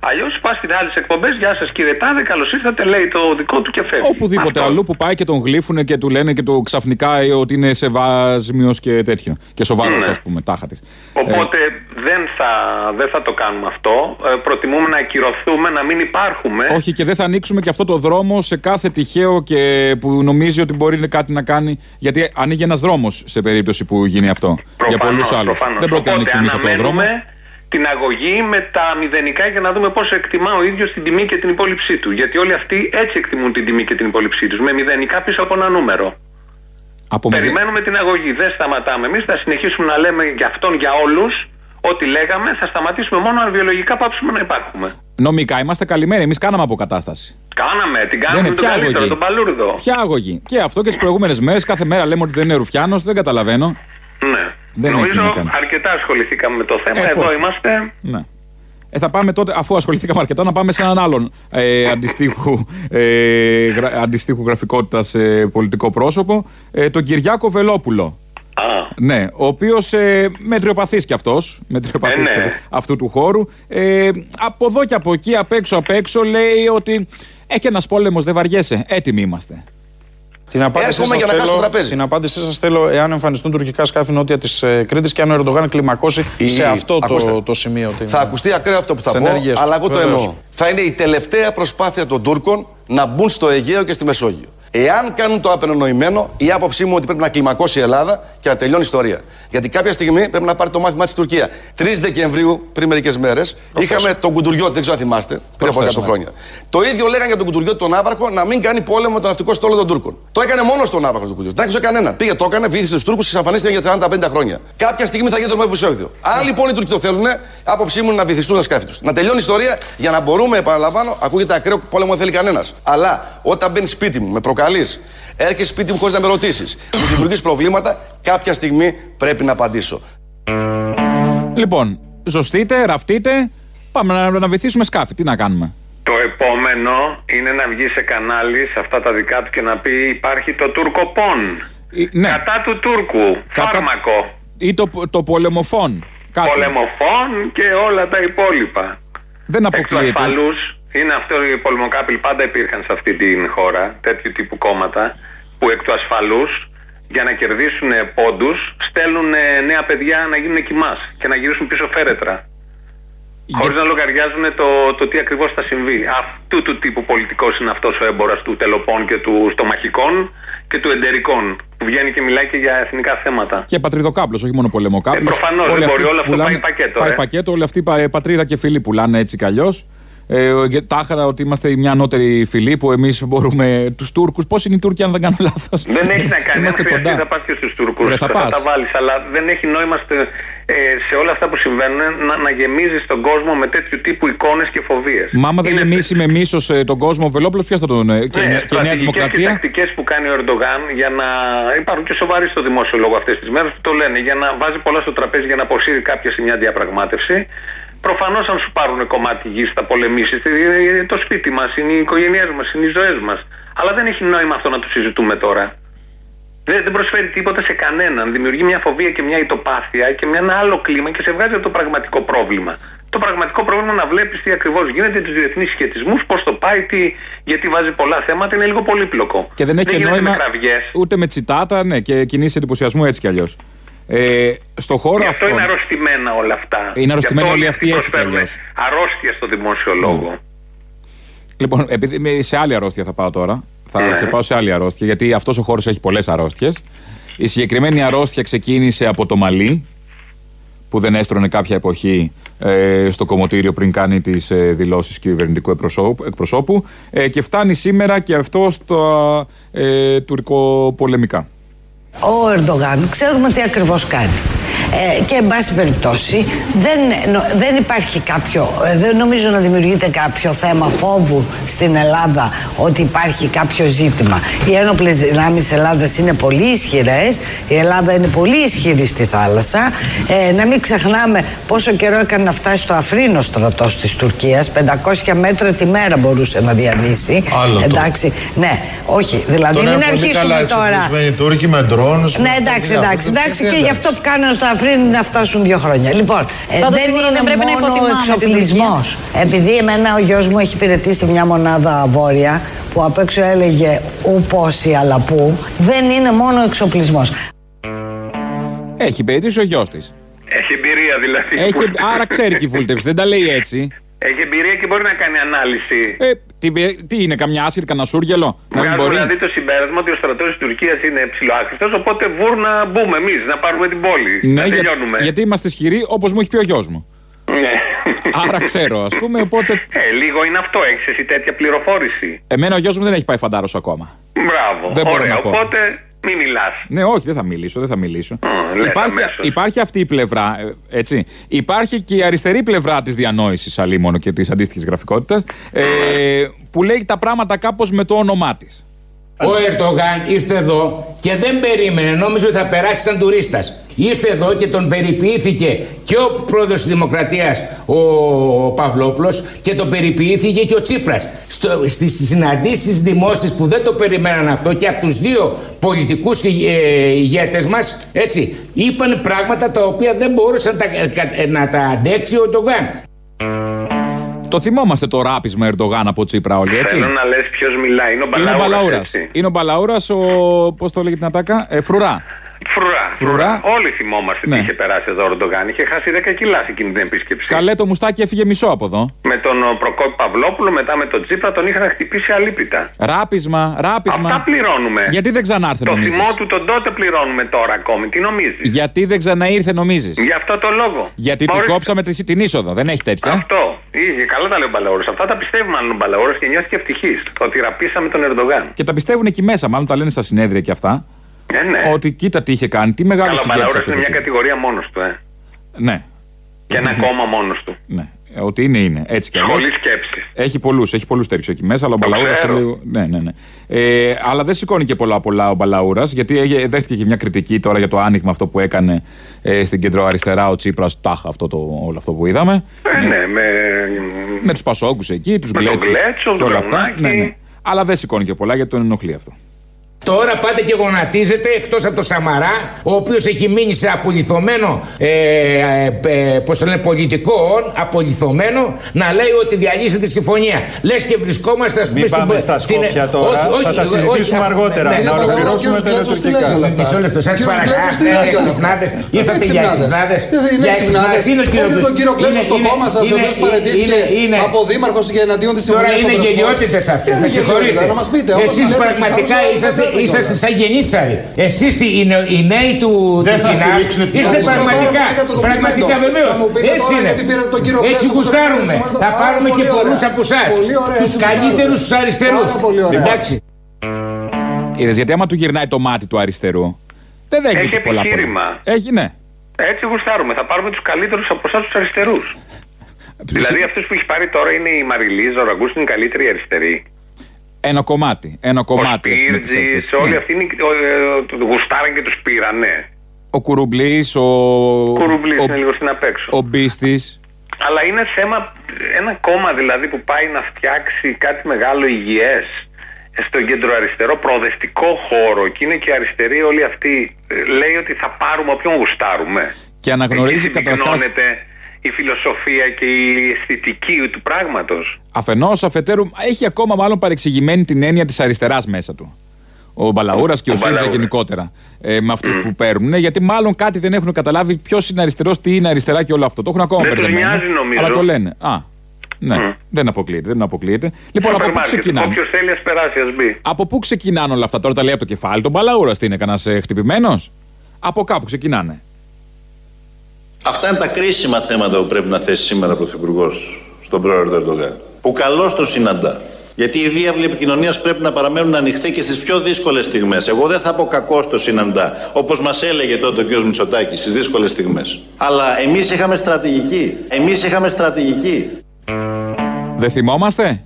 Αλλιώς πας στην άλλη εκπομπές, Γεια σας κύριε Τάδε, καλώς ήρθατε, λέει το δικό του και φεύγει. Οπουδήποτε Αυτό. αλλού που πάει και τον γλύφουνε και του λένε και του ξαφνικά ότι είναι σεβάσμιο και τέτοιο. Και σοβαρός, Ναι. ας πούμε, τάχα της. Οπότε δεν, θα, δεν θα το κάνουμε αυτό. Ε, προτιμούμε να ακυρωθούμε, να μην υπάρχουμε. Όχι, και δεν θα ανοίξουμε και αυτό το δρόμο σε κάθε τυχαίο και που νομίζει ότι μπορεί κάτι να κάνει. Γιατί ανοίγει ένας δρόμος σε περίπτωση που γίνει αυτό. για Προφανώς, πολλούς άλλους. προφανώς. Δεν πρόκειται να Οπότε ανοίξουμε εμείς αυτό το δρόμο. Αναμένουμε την αγωγή με τα μηδενικά για να δούμε πόσο εκτιμά ο ίδιος την τιμή και την υπόλοιψή του. Γιατί όλοι αυτοί έτσι εκτιμούν την τιμή και την υπόλοιψή τους. Με μηδενικά πίσω από ένα νούμερο. Από μηδε- Περιμένουμε την αγωγή. Δεν σταματάμε εμείς. Θα συνεχίσουμε να λέμε για αυτόν, για όλους. Ό,τι λέγαμε, θα σταματήσουμε μόνο αν βιολογικά πάψουμε να υπάρχουμε. Νομικά είμαστε καλυμμένοι. Εμείς κάναμε αποκατάσταση. Κάναμε, την Δεν κάναμε είναι με τον πια καλύτερο, αγωγή. τον Παλούρδο. Ποια αγωγή. Και αυτό και τι προηγούμενες μέρες, κάθε μέρα λέμε ότι δεν είναι Ρουφιάνος, δεν καταλαβαίνω. Ναι. Δεν Νομίζω έχει να κάνει. αρκετά ασχοληθήκαμε με το θέμα. Ε, Εδώ πώς; είμαστε. Ναι. Ε, θα πάμε τότε, αφού ασχοληθήκαμε αρκετά, να πάμε σε έναν άλλον ε, αντιστοίχου, ε, γρα, αντιστοίχου γραφικότητας ε, πολιτικό πρόσωπο, ε, τον Κυριάκο Βελόπουλο. Α, Ναι, ο οποίος ε, μετριοπαθής κι αυτός, μετριοπαθής Ε, ναι. κι αυτός, αυτού του χώρου. Ε, από εδώ και από εκεί, απ' έξω απ' έξω, λέει ότι ε, και ένας πόλεμος δεν βαριέσαι. Έτοιμοι είμαστε. Την απάντησή, Έρχομαι σας για να χάσω θέλω, το τραπέζι. την απάντησή σας θέλω εάν εμφανιστούν τουρκικά σκάφη νότια της ε, Κρήτης και αν ο Ερντογάν κλιμακώσει Η- σε αυτό Ακούστε. το, το σημείο. Την... Θα ακουστεί ακραίο αυτό που θα Τις πω, ενέργειες αλλά του. εγώ το Βεβαίως. εννοώ. Θα είναι η τελευταία προσπάθεια των Τούρκων να μπουν στο Αιγαίο και στη Μεσόγειο. Εάν κάνουν το απενονοημένο, η άποψή μου ότι πρέπει να κλιμακώσει η Ελλάδα και να τελειώνει η ιστορία. Γιατί κάποια στιγμή πρέπει να πάρει το μάθημά της Τουρκία. 3 Δεκεμβρίου, πριν μερικές μέρες, είχαμε τον Κουντουριώτη, δεν ξέρω αν θυμάστε, πριν από 100 Προχθές, ναι. χρόνια. Το ίδιο λέγανε για τον Κουντουριώτη τον Άβαρχο να μην κάνει πόλεμο με τον ναυτικό στόλο των Τούρκων. Το έκανε μόνο στον Άβαρχο τον Κουντουριώτης. Δεν άκουσε κανένα. Πήγε, το έκανε, βήθησε τους Τούρκους και εξαφανίστηκαν για 40-50 χρόνια. Κάποια στιγμή θα γίνει το Μεσόγειο. Αν λοιπόν οι Τούρκοι το θέλουν, άποψή μου είναι να βυθιστούν τα σκάφη τους. Να τελειώνει η ιστορία για να μπορούμε, επαναλαμβάνω, ακούγεται ακραίο πόλεμο δεν θέλει κανένας. Αλλά όταν μπαίνει σπίτι μου με προκαλέσει προκαλεί. Έρχεσαι σπίτι μου χωρίς να με ρωτήσεις. Μου δημιουργείς προβλήματα. Κάποια στιγμή πρέπει να απαντήσω. Λοιπόν, ζωστείτε, ραφτείτε. Πάμε να, να βυθίσουμε σκάφη. Τι να κάνουμε; Το επόμενο είναι να βγει σε κανάλι σε αυτά τα δικά του και να πει υπάρχει το Τουρκοπόν. Ε, ναι. Κατά του Τούρκου. Κατά- Φάρμακο. Ή το, το πολεμοφόν. Κάτι. Πολεμοφόν και όλα τα υπόλοιπα. Δεν Εκ του αποκλείεται. ασφαλούς, είναι αυτό οι πολεμοκάπηλοι πάντα υπήρχαν σε αυτή την χώρα, τέτοιου τύπου κόμματα, που εκ του ασφαλούς για να κερδίσουν πόντους στέλνουν ε, νέα παιδιά να γίνουν κοιμάς και να γυρίσουν πίσω φέρετρα. Χωρίς να λογαριάζουν το, το τι ακριβώς θα συμβεί. Αυτού του τύπου πολιτικός είναι αυτός ο έμπορας του τελοπών και του στομαχικών και του εντερικών. Που βγαίνει και μιλάει και για εθνικά θέματα. Και πατριδοκάπλος, όχι μόνο πολεμοκάπλος. Ε, προφανώς, δεν μπορεί, όλο αυτό πάει πακέτο, Πάει ε. πακέτο, όλη αυτή πα- πατρίδα και φίλοι πουλάνε έτσι κι αλλιώς. Ε, και τάχαρα ότι είμαστε μια ανώτερη φυλή που εμείς μπορούμε τους Τούρκους. Πώς είναι οι Τούρκοι, αν δεν κάνω λάθος; Δεν έχει να κάνει. Είμαστε αν χρειαστεί, κοντά. θα πας και στους Τούρκους. Ρε, θα θα πας. τα βάλεις. Αλλά δεν έχει νόημα στε- ε, σε όλα αυτά που συμβαίνουν να, να γεμίζεις τον κόσμο με τέτοιου τύπου εικόνες και φοβίες. Μα άμα δεν γεμίσει με μίσος τον κόσμο ο Βελόπουλο, ποιος θα τον. ε, και, η νέα- και η Νέα Και Δημοκρατία; τακτικές που κάνει ο Ερντογάν για να. Υπάρχουν και σοβαροί στο δημόσιο λόγο αυτές τις μέρες που το λένε. Για να βάζει πολλά στο τραπέζι για να αποσύρει κάποια σε μια διαπραγμάτευση. Προφανώς, αν σου πάρουν κομμάτι γη, θα πολεμήσεις. Είναι το σπίτι μας, είναι οι οικογένειές μας, είναι οι ζωές μας. Αλλά δεν έχει νόημα αυτό να το συζητούμε τώρα. Δεν, δεν προσφέρει τίποτα σε κανέναν. Δημιουργεί μια φοβία και μια ητοπάθεια και μια, ένα άλλο κλίμα και σε βγάζει από το πραγματικό πρόβλημα. Το πραγματικό πρόβλημα να βλέπεις τι ακριβώς γίνεται, τους διεθνείς σχετισμούς, πώς το πάει, τι, γιατί βάζει πολλά θέματα, είναι λίγο πολύπλοκο. Και δεν έχει και γίνεται νόημα Με κραυγές. ούτε με τσιτάτα, ναι, και κινήσεις εντυπωσιασμού έτσι κι αλλιώς. Ε, στο χώρο Γι' αυτό αυτό. είναι αρρωστημένα όλα αυτά. Είναι αρρωστημένοι Γι' αυτό όλοι αυτοί έτσι κι προσφέρουν αλλιώς. Αρρώστια στο δημόσιο λόγο. Λοιπόν, επειδή είμαι σε άλλη αρρώστια θα πάω τώρα. Θα Ναι. σε πάω σε άλλη αρρώστια, γιατί αυτός ο χώρος έχει πολλές αρρώστιες. Η συγκεκριμένη αρρώστια ξεκίνησε από το Μαλί, που δεν έστρωνε κάποια εποχή ε, στο κομμωτήριο πριν κάνει τις ε, δηλώσεις κυβερνητικού εκπροσώπου, εκπροσώπου ε, και φτάνει σήμερα και αυτό στα ε, τουρκοπολεμικά. Ο Ερντογάν ξέρουμε τι ακριβώς κάνει. Ε, και εν πάση περιπτώσει δεν, νο- δεν υπάρχει κάποιο, ε, δεν νομίζω να δημιουργείται κάποιο θέμα φόβου στην Ελλάδα ότι υπάρχει κάποιο ζήτημα. Οι ένοπλες δυνάμεις της Ελλάδας είναι πολύ ισχυρές, η Ελλάδα είναι πολύ ισχυρή στη θάλασσα. Ε, να μην ξεχνάμε πόσο καιρό έκανε να φτάσει στο Αφρίνο στρατός της Τουρκίας, 500 μέτρα τη μέρα μπορούσε να διανύσει. Άλλο το. Εντάξει, ναι, όχι, δηλαδή Τώρα μην είναι πολύ αρχίσουμε καλά τώρα. εξοπλισμένοι οι Τούρκοι με ντρόνους. Ναι, με εντάξει, αυτά. εντάξει, Αυτό εντάξει. τι Και είναι. γι' αυτό που κάνανε στο Αφρίνι να φτάσουν δύο χρόνια. Λοιπόν, ε, Πάντως δεν σίγουρα είναι δεν πρέπει να μόνο ο υποτιμάμε την εξοπλισμό. Επειδή εμένα ο γιος μου έχει υπηρετήσει μια μονάδα βόρεια που απ' έξω έλεγε ου πόσοι αλλά πού, δεν είναι μόνο ο εξοπλισμός. Έχει υπηρετήσει ο γιος της. Έχει εμπειρία δηλαδή. Άρα ξέρει και η βούλτεψη, δεν τα λέει έτσι. Έχει εμπειρία και μπορεί να κάνει ανάλυση. Ε, τι, τι είναι, καμιά άσχητη, κανένα σούργελο; Να μην Βγάζουμε μπορεί; δηλαδή το συμπέρασμα ότι ο στρατός της Τουρκίας είναι ψηλοάκριστο, οπότε βούρ να μπούμε εμείς, να πάρουμε την πόλη. Ναι, να για- τελειώνουμε. γιατί είμαστε ισχυροί όπως μου έχει πει ο γιος μου. Ναι. Άρα ξέρω, ας πούμε, οπότε. Ε, λίγο είναι αυτό. Έχεις εσύ τέτοια πληροφόρηση. Εμένα ο γιος μου δεν έχει πάει φαντάρος ακόμα. Μπράβο. Δεν μπορώ Ωραία. να πω. Οπότε μην μιλάς. Ναι, όχι, δεν θα μιλήσω, δεν θα μιλήσω. λες υπάρχει, αμέσως. υπάρχει αυτή η πλευρά, ε, έτσι. Υπάρχει και η αριστερή πλευρά της διανόησης αλίμονο και της αντίστοιχης γραφικότητας, ε, που λέει τα πράγματα κάπως με το όνομά της. Ο Ερντογάν ήρθε εδώ και δεν περίμενε, νόμιζε ότι θα περάσει σαν τουρίστας. Ήρθε εδώ και τον περιποιήθηκε και ο πρόεδρος της Δημοκρατίας, ο, ο Παυλόπουλος, και τον περιποιήθηκε και ο Τσίπρας. Στις συναντήσεις δημόσιες που δεν το περιμέναν αυτό και από τους δύο πολιτικούς ηγέτες μας, έτσι, είπαν πράγματα τα οποία δεν μπορούσε να τα, να τα αντέξει ο Ερντογάν. Το θυμόμαστε το ράπισμα Ερντογάν από Τσίπρα όλοι, έτσι; Θέλω να λες ποιος μιλάει. Είναι ο Είναι ο Μπαλαούρα. Μπαλαούρα. Είναι ο Μπαλαούρα, ο. Πώς το λέγεται την ατάκα, ε, Φρουρά. Φρουρά. Φρουρά. Όλοι θυμόμαστε Ναι. τι είχε περάσει εδώ ο Ερντογάν. Είχε χάσει 10 κιλά σε εκείνη την επίσκεψη. Καλέ το μουστάκι έφυγε μισό από εδώ. Με τον ο, Προκόπη Παυλόπουλο, μετά με τον Τσίπρα, τον είχαν χτυπήσει αλίπητα. Ράπισμα, ράπισμα. Αυτά πληρώνουμε. Γιατί δεν ξανάρθε, Το νομίζεις; θυμό του τον τότε πληρώνουμε τώρα ακόμη. Τι νομίζεις; Γιατί δεν ξαναήρθε, νομίζεις; Γι' αυτό το λόγο. Γιατί του Μπορείς- κόψαμε τη- την είσοδο. Δεν έχει τέτοια. Αυτό. Είχε, καλά τα λέει ο Μπαλαούρα. Αυτά τα πιστεύει μάλλον ο Μπαλαούρα και νιώθει και ευτυχή. Ότι ραπήσαμε τον Ερντογάν. Και τα πιστεύουν εκεί μέσα, μάλλον τα λένε στα συνέδρια και αυτά. Ε, ναι. Ότι κοίτα τι είχε κάνει, τι μεγάλο Καλά, ο ηγέτη Μπαλαούρα αυτός. είναι μια κατηγορία μόνος του. Ε. Ναι. Και ένα κόμμα μόνος του. ναι. Ε, Ότι είναι, είναι. Έτσι κι αλλιώς. Σχολή σκέψης. Έχει πολλούς έχει πολλούς τέτοιους εκεί μέσα, αλλά ο Το Μπαλαούρα. ξέρω. Λίγο... Ναι, ναι, ναι. Ε, αλλά δεν σηκώνει και πολλά πολλά ο Μπαλαούρας, γιατί έγε- δέχτηκε και μια κριτική τώρα για το άνοιγμα αυτό που έκανε ε, στην κεντροαριστερά ο Τσίπρας. Τάχα αυτό το, όλο αυτό που είδαμε. Ε, ναι, με. Με τους Πασόκους εκεί, τους Με τον Γκλέτσους Γκλέτσο, και τον όλα αυτά. Βρονάκη. Ναι, ναι. Αλλά δεν σηκώνει και πολλά γιατί τον ενοχλεί αυτό. Τώρα πάτε και γονατίζετε εκτός από το Σαμαρά, ο οποίος έχει μείνει σε απολυθωμένο, ε, ε, ε, πώς το λένε, πολιτικό όν, απολυθωμένο, να λέει ότι διαλύσει τη συμφωνία. Λες και βρισκόμαστε, ας πούμε, Μην πάμε στα Σκόπια τώρα, θα τα συζητήσουμε αργότερα. Να ολοκληρώσουμε τα ερωτικά. Μισό λεπτό, σας Κύριος παρακαλώ. Κλέτσος τι Ναι, λέει για για όλα ξυπνάδες. αυτά. Ήρθατε Τι για ξυπνάδες. ξυπνάδες. Τι είναι Για ξυπνάδες. Είναι ο κύριος Έχετε τον κύριο Κλέτσος είναι- στο είναι- κόμμα σας, ο είναι- οποίος είναι- παραιτήθηκε είναι- από δήμαρχος για εναντίον της Τώρα συμφωνίας είναι των Πρεσπών. γελιότητες αυτές, Τι με είναι συγχωρείτε. γελιότητα, να μας πείτε, όπως Εσείς λέτε στους πραγματικά άλλους, είσαστε, λέτε είσαστε κιόλας. σαν γενίτσαροι. Εσείς τι- οι νε- οι νέοι του Δεν του θα κοινά, στηρίξουν την είστε Ευχαριστούμε πραγματικά, πάρα πολύ για το πραγματικά κομπλιμέντο. βεβαίως. Θα μου πείτε Έτσι τώρα είναι. γιατί πήρατε τον κύριο Έτσι Κλέτσο που τον γουστάρουμε. πήρατε σήμερα. Θα Πάρα πάρουμε και πολύ πολλούς ωραία. από εσάς. Πολύ ωραία, Τους έτσι καλύτερους τους γουστάρουμε. αριστερούς. Πάρα πολύ ωραία. Εντάξει. Είδες γιατί άμα του γυρνάει το μάτι του αριστερού. Δεν δέχεται Έχει και πολλά επιχείρημα. πολλά. Έχει, ναι. Έτσι γουστάρουμε. Θα πάρουμε τους καλύτερους από εσάς τους αριστερούς. Δηλαδή αυτούς που έχει πάρει τώρα είναι η Μαριλίζα, ο Ραγκούς είναι η καλύτερη αριστερή. Ένα κομμάτι. Ένα κομμάτι. ο ας πούμε, της Σπίρτζης, αριστερής. όλοι Ναι. αυτοί είναι, ο, ε, το γουστάραν και τους πήραν, ναι. Ο Κουρουμπλή, ο. Κουρουμπλής ο, είναι λίγο στην απέξω. ο Μπίστης. Αλλά είναι θέμα, ένα κόμμα δηλαδή που πάει να φτιάξει κάτι μεγάλο υγιές στο κέντρο αριστερό προοδευτικό χώρο και είναι και αριστεροί όλοι αυτοί ε, λέει ότι θα πάρουμε όποιον γουστάρουμε. Και αναγνωρίζει Εκεί καταρχάς. Συμπυκνώνεται η φιλοσοφία και η αισθητική του πράγματος. Αφενός, αφετέρου, έχει ακόμα μάλλον παρεξηγημένη την έννοια της αριστεράς μέσα του. Ο Μπαλαούρας και ο, Ο ΣΥΡΙΖΑ Μπαλαούρας. γενικότερα. Ε, με αυτούς που παίρνουν. Γιατί μάλλον κάτι δεν έχουν καταλάβει ποιος είναι αριστερός, τι είναι αριστερά και όλο αυτό. Το έχουν ακόμα Δεν τους μπερδεμένο. νοιάζει, νομίζω. Αλλά το λένε. Α, ναι, δεν αποκλείεται. Δεν αποκλείεται. Λοιπόν, από πού ξεκινάνε; Όποιος θέλει ας περάσει, ας μπει. Από πού ξεκινάνε όλα αυτά τώρα, τα λέει από το κεφάλι. Τον Μπαλαούρα τι είναι, κανένας χτυπημένος; Από κάπου ξεκινάνε. Αυτά είναι τα κρίσιμα θέματα που πρέπει να θέσει σήμερα ο Πρωθυπουργός στον πρόεδρο Ερντογάν. Που καλώς τον συναντά. Γιατί οι διάβλοι επικοινωνίας πρέπει να παραμένουν ανοιχτοί και στις πιο δύσκολες στιγμές. Εγώ δεν θα πω κακό το συναντά, όπως μας έλεγε τότε ο κ. Μητσοτάκη στις δύσκολες στιγμές. Αλλά εμείς είχαμε στρατηγική. Εμείς είχαμε στρατηγική. Δεν θυμόμαστε;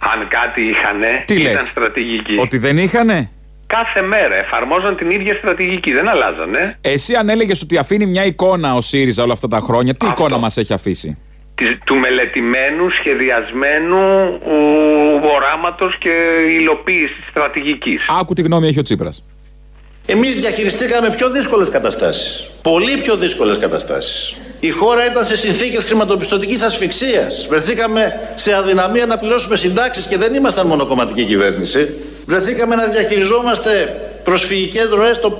Αν κάτι είχανε, Τι ήταν λες; στρατηγική. Ότι δεν είχανε; Κάθε μέρα εφαρμόζαν την ίδια στρατηγική, δεν αλλάζανε. Εσύ αν έλεγες ότι αφήνει μια εικόνα ο ΣΥΡΙΖΑ όλα αυτά τα χρόνια, τι εικόνα μας έχει αφήσει; Της- του μελετημένου, σχεδιασμένου οράματος και υλοποίησης στρατηγικής. Άκου τη γνώμη έχει ο Τσίπρας. Εμείς διαχειριστήκαμε πιο δύσκολες καταστάσεις. Πολύ πιο δύσκολες καταστάσεις. Η χώρα ήταν σε συνθήκες χρηματοπιστωτικής ασφυξίας. Βρεθήκαμε σε αδυναμία να πληρώσουμε συντάξεις και δεν ήμασταν μονοκομματική κυβέρνηση. Βρεθήκαμε να διαχειριζόμαστε προσφυγικές ροές των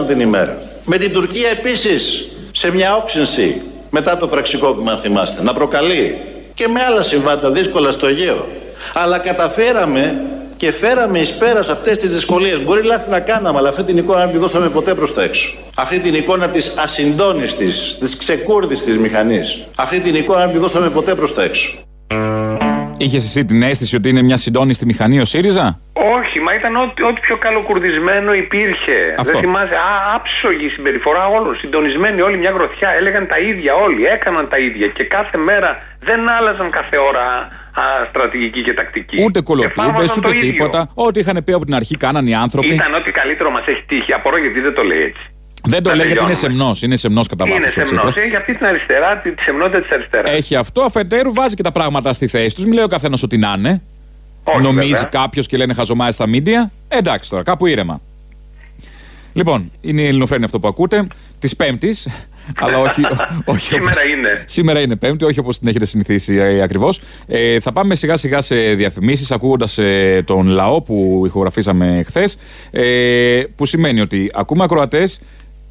5.000 την ημέρα. Με την Τουρκία επίσης σε μια όξυνση μετά το πραξικόπημα αν θυμάστε. Να προκαλεί και με άλλα συμβάντα δύσκολα στο Αιγαίο. Αλλά καταφέραμε και φέραμε εις πέρας αυτές τις δυσκολίες. Μπορεί λάθη να κάναμε, αλλά αυτή την εικόνα δεν τη δώσαμε ποτέ προς τα έξω. Αυτή την εικόνα της ασυντόνιστης, της ξεκούρδης μηχανής. Αυτή την εικόνα δεν τη δώσαμε ποτέ προς τα έξω. Είχες εσύ την αίσθηση ότι είναι μια συντόνιστη μηχανή ο ΣΥΡΙΖΑ; Όχι, μα ήταν ό,τι, ό,τι πιο καλοκουρδισμένο υπήρχε. Αυτό. Δεν θυμάσαι. Α, άψογη συμπεριφορά όλων. Συντονισμένοι όλοι μια γροθιά. Έλεγαν τα ίδια όλοι. Έκαναν τα ίδια. Και κάθε μέρα δεν άλλαζαν κάθε ώρα α, στρατηγική και τακτική. Ούτε Και κολοτούμπε, εφάρμοζαν ούτε το ίδιο. τίποτα. Ό,τι είχαν πει από την αρχή κάναν οι άνθρωποι. Ήταν ό,τι καλύτερο μας έχει τύχει. Απορώ γιατί δεν το λέει έτσι. Δεν το Να λέει γιατί είναι τελειώνουμε. σεμνός. Είναι σεμνός κατά Είναι βάθος ο σεμνός. Τσίπρας. Έχει αυτή την αριστερά, τη τη σεμνότητα της αριστεράς. Έχει αυτό, αφετέρου βάζει και τα πράγματα στη θέση τους. Μην λέει ο καθένας ότι να είναι. Νομίζει βέβαια. κάποιος και λένε χαζομάρε στα μίντια. Ε, εντάξει τώρα, κάπου ήρεμα. Λοιπόν, είναι η Ελληνοφρένη αυτό που ακούτε, της Πέμπτης. αλλά όχι, όχι Σήμερα όπως- είναι. Σήμερα είναι Πέμπτη, όχι όπως την έχετε συνηθίσει ε, ακριβώς. Ε, θα πάμε σιγά σιγά σε διαφημίσεις, ακούγοντας τον λαό που ηχογραφήσαμε χθες. Ε, που σημαίνει ότι ακούμε ακροατές,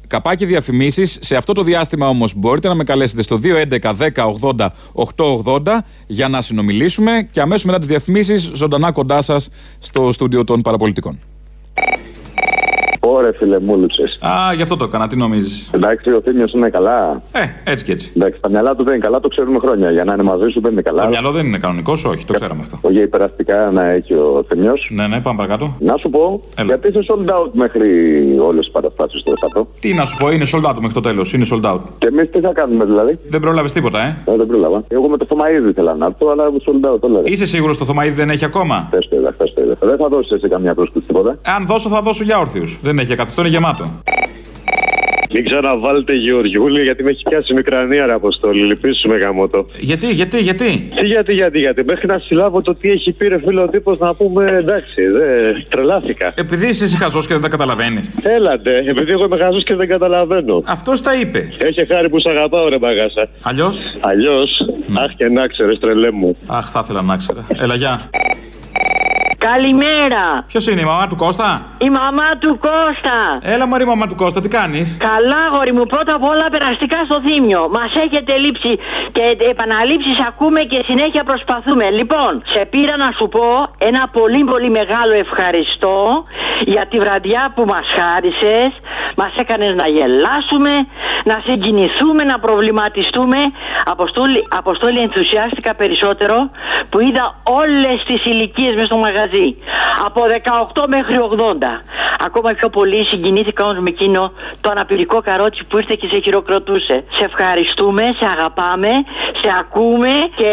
καπάκι διαφημίσεις. Σε αυτό το διάστημα όμως μπορείτε να με καλέσετε στο 211 10 80 880 για να συνομιλήσουμε και αμέσως μετά τις διαφημίσεις ζωντανά κοντά σας στο στούντιο των παραπολιτικών. Ωρε φίλε, μου λείψες. Α, γι' αυτό το έκανα, τι νομίζεις; Εντάξει, ο Θήμιος είναι καλά. Ε, έτσι και έτσι. Εντάξει, τα μυαλά του δεν είναι καλά, το ξέρουμε χρόνια. Για να είναι μαζί σου δεν είναι καλά. Το μυαλό δεν είναι κανονικός, όχι, το ξέραμε αυτό. Όχι, υπεραστικά να έχει ο Θήμιος. Ναι, ναι, πάμε παρακάτω. Να σου πω, γιατί είσαι sold out μέχρι όλες τις παραστάσεις του ΕΣΑΤΟ. Τι να σου πω, είναι sold out μέχρι το τέλος. Είναι sold out. Και εμείς τι θα κάνουμε δηλαδή; Δεν πρόλαβες τίποτα, ε; Ε, δεν πρόλαβα. Εγώ με το Θωμαίδη ήθελα να έρθω, αλλά sold out όλα. Είσαι σίγουρος το Θωμαίδη δεν έχει ακόμα; Θες το είδα, θες το είδα. Δεν θα δώσεις εσύ καμιά πρόσκληση τίποτα. Αν δώσω, θα δώσω για όρθιους. Δεν έχει καθιστό, είναι γεμάτο. Μην ξαναβάλετε Γεωργιούλη γιατί με έχει πιάσει η μικρανία ρε Αποστόλη. Λυπήσουμε γαμότο. Γιατί, γιατί, γιατί; Τι γιατί, γιατί, γιατί. Μέχρι να συλλάβω το τι έχει πει ρε φίλο ο τύπος να πούμε εντάξει, δε, τρελάθηκα. Επειδή είσαι εσύ χαζός και δεν τα καταλαβαίνεις. Έλατε, επειδή εγώ είμαι χαζός και δεν καταλαβαίνω. Αυτός τα είπε. Έχει χάρη που σ' αγαπάω ρε μπαγάσα. Αλλιώς; Αλλιώς, αχ και να ξέρεις τρελέ μου. Αχ, θα ήθελα να ξέρα. Έλα, γεια. Καλημέρα. Ποιος είναι η μαμά του Κώστα; Η μαμά του Κώστα. Έλα, μωρή μαμά του Κώστα, τι κάνεις; Καλά, γόρι μου, πρώτα απ' όλα περαστικά στο θύμιο. Μας έχετε λείψει και επαναλήψεις ακούμε και συνέχεια προσπαθούμε. Λοιπόν, σε πήρα να σου πω ένα πολύ πολύ μεγάλο ευχαριστώ για τη βραδιά που μας χάρισες. Μας έκανες να γελάσουμε, να συγκινηθούμε, να προβληματιστούμε. Αποστόλη, αποστόλη ενθουσιάστηκα περισσότερο που είδα όλες τις ηλικίες μες στο μαγαζί. Από 18 μέχρι 80. Ακόμα πιο πολύ συγκινήθηκα όμως με εκείνο το αναπηρικό καρότσι που ήρθε και σε χειροκροτούσε. Σε ευχαριστούμε, σε αγαπάμε, σε ακούμε και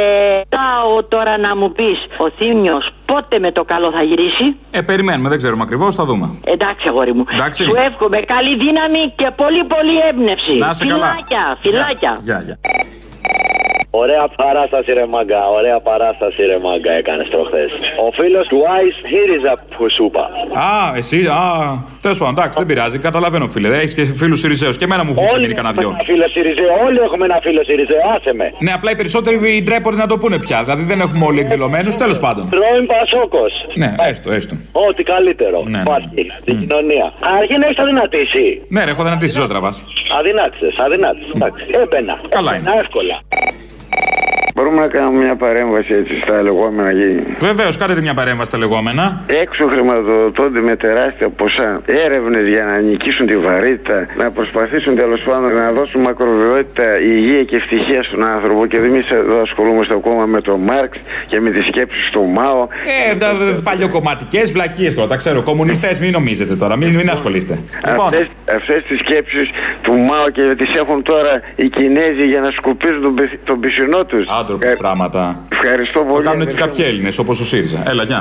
πάω τώρα να μου πεις ο Θήμιος πότε με το καλό θα γυρίσει; Ε, περιμένουμε, δεν ξέρουμε ακριβώς, θα δούμε. Εντάξει, αγόρι μου. Εντάξει. Σου εύχομαι καλή δύναμη και πολύ πολύ έμπνευση. Να είσαι καλά. Φιλάκια, φιλάκια. Γεια, γεια. Ωραία παράσταση ρε μάγκα, ωραία παράσταση ρε μάγκα έκανες προχθές. Ο φίλος του Άις ΣΥΡΙΖΑ που σου είπα. Α, εσύ, α. Τέλος πάντων, εντάξει, δεν πειράζει. Καταλαβαίνω, φίλε. Έχεις και φίλους Σιριζέου. Και εμένα μου έχουν ξεμείνει κανένα δυο. Ένα φίλο ΣΥΡΙΖΑ, όλοι έχουμε ένα φίλο ΣΥΡΙΖΑ, άσε με. Ναι, απλά οι περισσότεροι ντρέπονται να το πούνε πια. Δηλαδή δεν έχουμε όλοι εκδηλωμένους. Τέλος πάντων. Πρώην Πασόκος. Ναι, έστω, έστω. Ό,τι καλύτερο. Ναι, ναι. Υπάρχει στην κοινωνία. Αρχή να έχεις αδυνατήσει. Ναι, ρε, έχω δυνατήσει ζώτρα μα. Αδυνάτησες, αδυνάτησες. Εντάξει, έμπαινα. Καλά είναι. Έμπαινα εύκολα. Μπορούμε να κάνουμε μια παρέμβαση έτσι στα λεγόμενα γίνει. Βεβαίω, κάνετε μια παρέμβαση στα λεγόμενα. Έξω χρηματοδοτώνται με τεράστια ποσά έρευνε για να νικήσουν τη βαρύτητα, να προσπαθήσουν τέλο πάντων να δώσουν μακροβιότητα, υγεία και ευτυχία στον άνθρωπο. Και εμεί εδώ ασχολούμαστε ακόμα με τον Μάρξ και με τι σκέψει του Μάο. Ε, τα παλιοκομματικέ βλακίε τώρα, τα ξέρω. Κομμουνιστέ, μην νομίζετε τώρα, μην, μην ασχολείστε. Λοιπόν, Αυτέ τι σκέψει του Μάο και τι έχουν τώρα οι Κινέζοι για να σκουπίζουν τον, πι- τον πισινό του. Άντροπε πράγματα. Ευχαριστώ Το πολύ. κάνουν και κάποιοι Έλληνες, όπως ο ΣΥΡΙΖΑ. Έλα, γεια.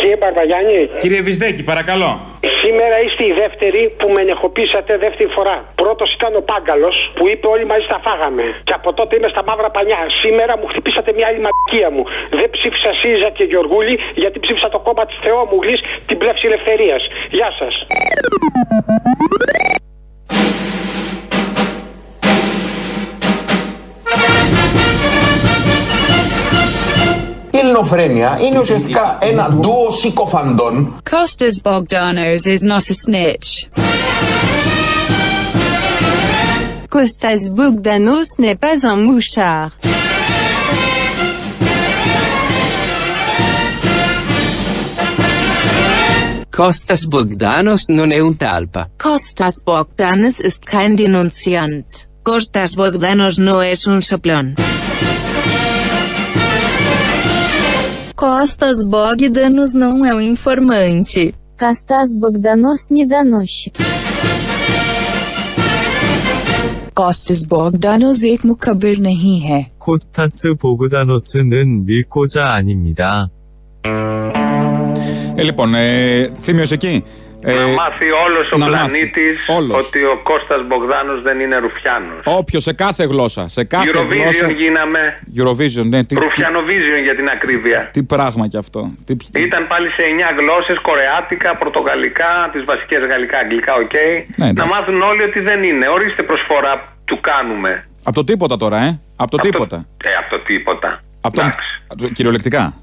Κύριε Παρβαγιάννη, Κύριε Βυσδέκη, παρακαλώ. σήμερα είστε η δεύτερη που με ενεχοποίησατε δεύτερη φορά. Πρώτος ήταν ο Πάγκαλος που είπε Όλοι μαζί τα φάγαμε. Και από τότε είμαι στα μαύρα πανιά. Σήμερα μου χτυπήσατε μια άλλη μακία μου. Δεν ψήφισα ΣΥΡΙΖΑ και Γιωργούλη γιατί ψήφισα το κόμμα της Θεόμουγλης την πλεύση ελευθερίας. Γεια σας. Ελληνοφρένεια είναι ουσιαστικά ένα ντουο συκοφαντών Costas Bogdanos is not a snitch. Costas Bogdanos n'est pas un mouchard. Costas Bogdanos non è un talpa. Costas Bogdanos ist kein Denunziant. Costas Bogdanos no es un soplón. Costas Bogdanos não é um informante. Costas Bogdanos не доносчик. Costas Bogdanos ek mukabir nahi hai. Costas Bogdanos는 밀고자 아닙니다. Ε, λοιπόν, ε, θύμιος aqui? Ε, να μάθει όλος ο να μάθει. πλανήτης Όλος. ότι ο Κώστας Μπογδάνος δεν είναι Ρουφιάνος. Όποιος σε κάθε γλώσσα. Σε κάθε Eurovision γλώσσα. γίναμε. Eurovision, ναι. Τι, τι, Ρουφιανοvision για την ακρίβεια. τι πράγμα κι αυτό. Τι, Ήταν πάλι σε 9 γλώσσες, κορεάτικα, πορτογαλικά, τις βασικές γαλλικά, αγγλικά, οκ. Ναι, να εντάξει. μάθουν όλοι ότι δεν είναι. Ορίστε προσφορά του κάνουμε. Από το τίποτα τώρα, ε. Από το τίποτα. Ε, αυτό τίποτα. Από το... Κυριολεκτικά.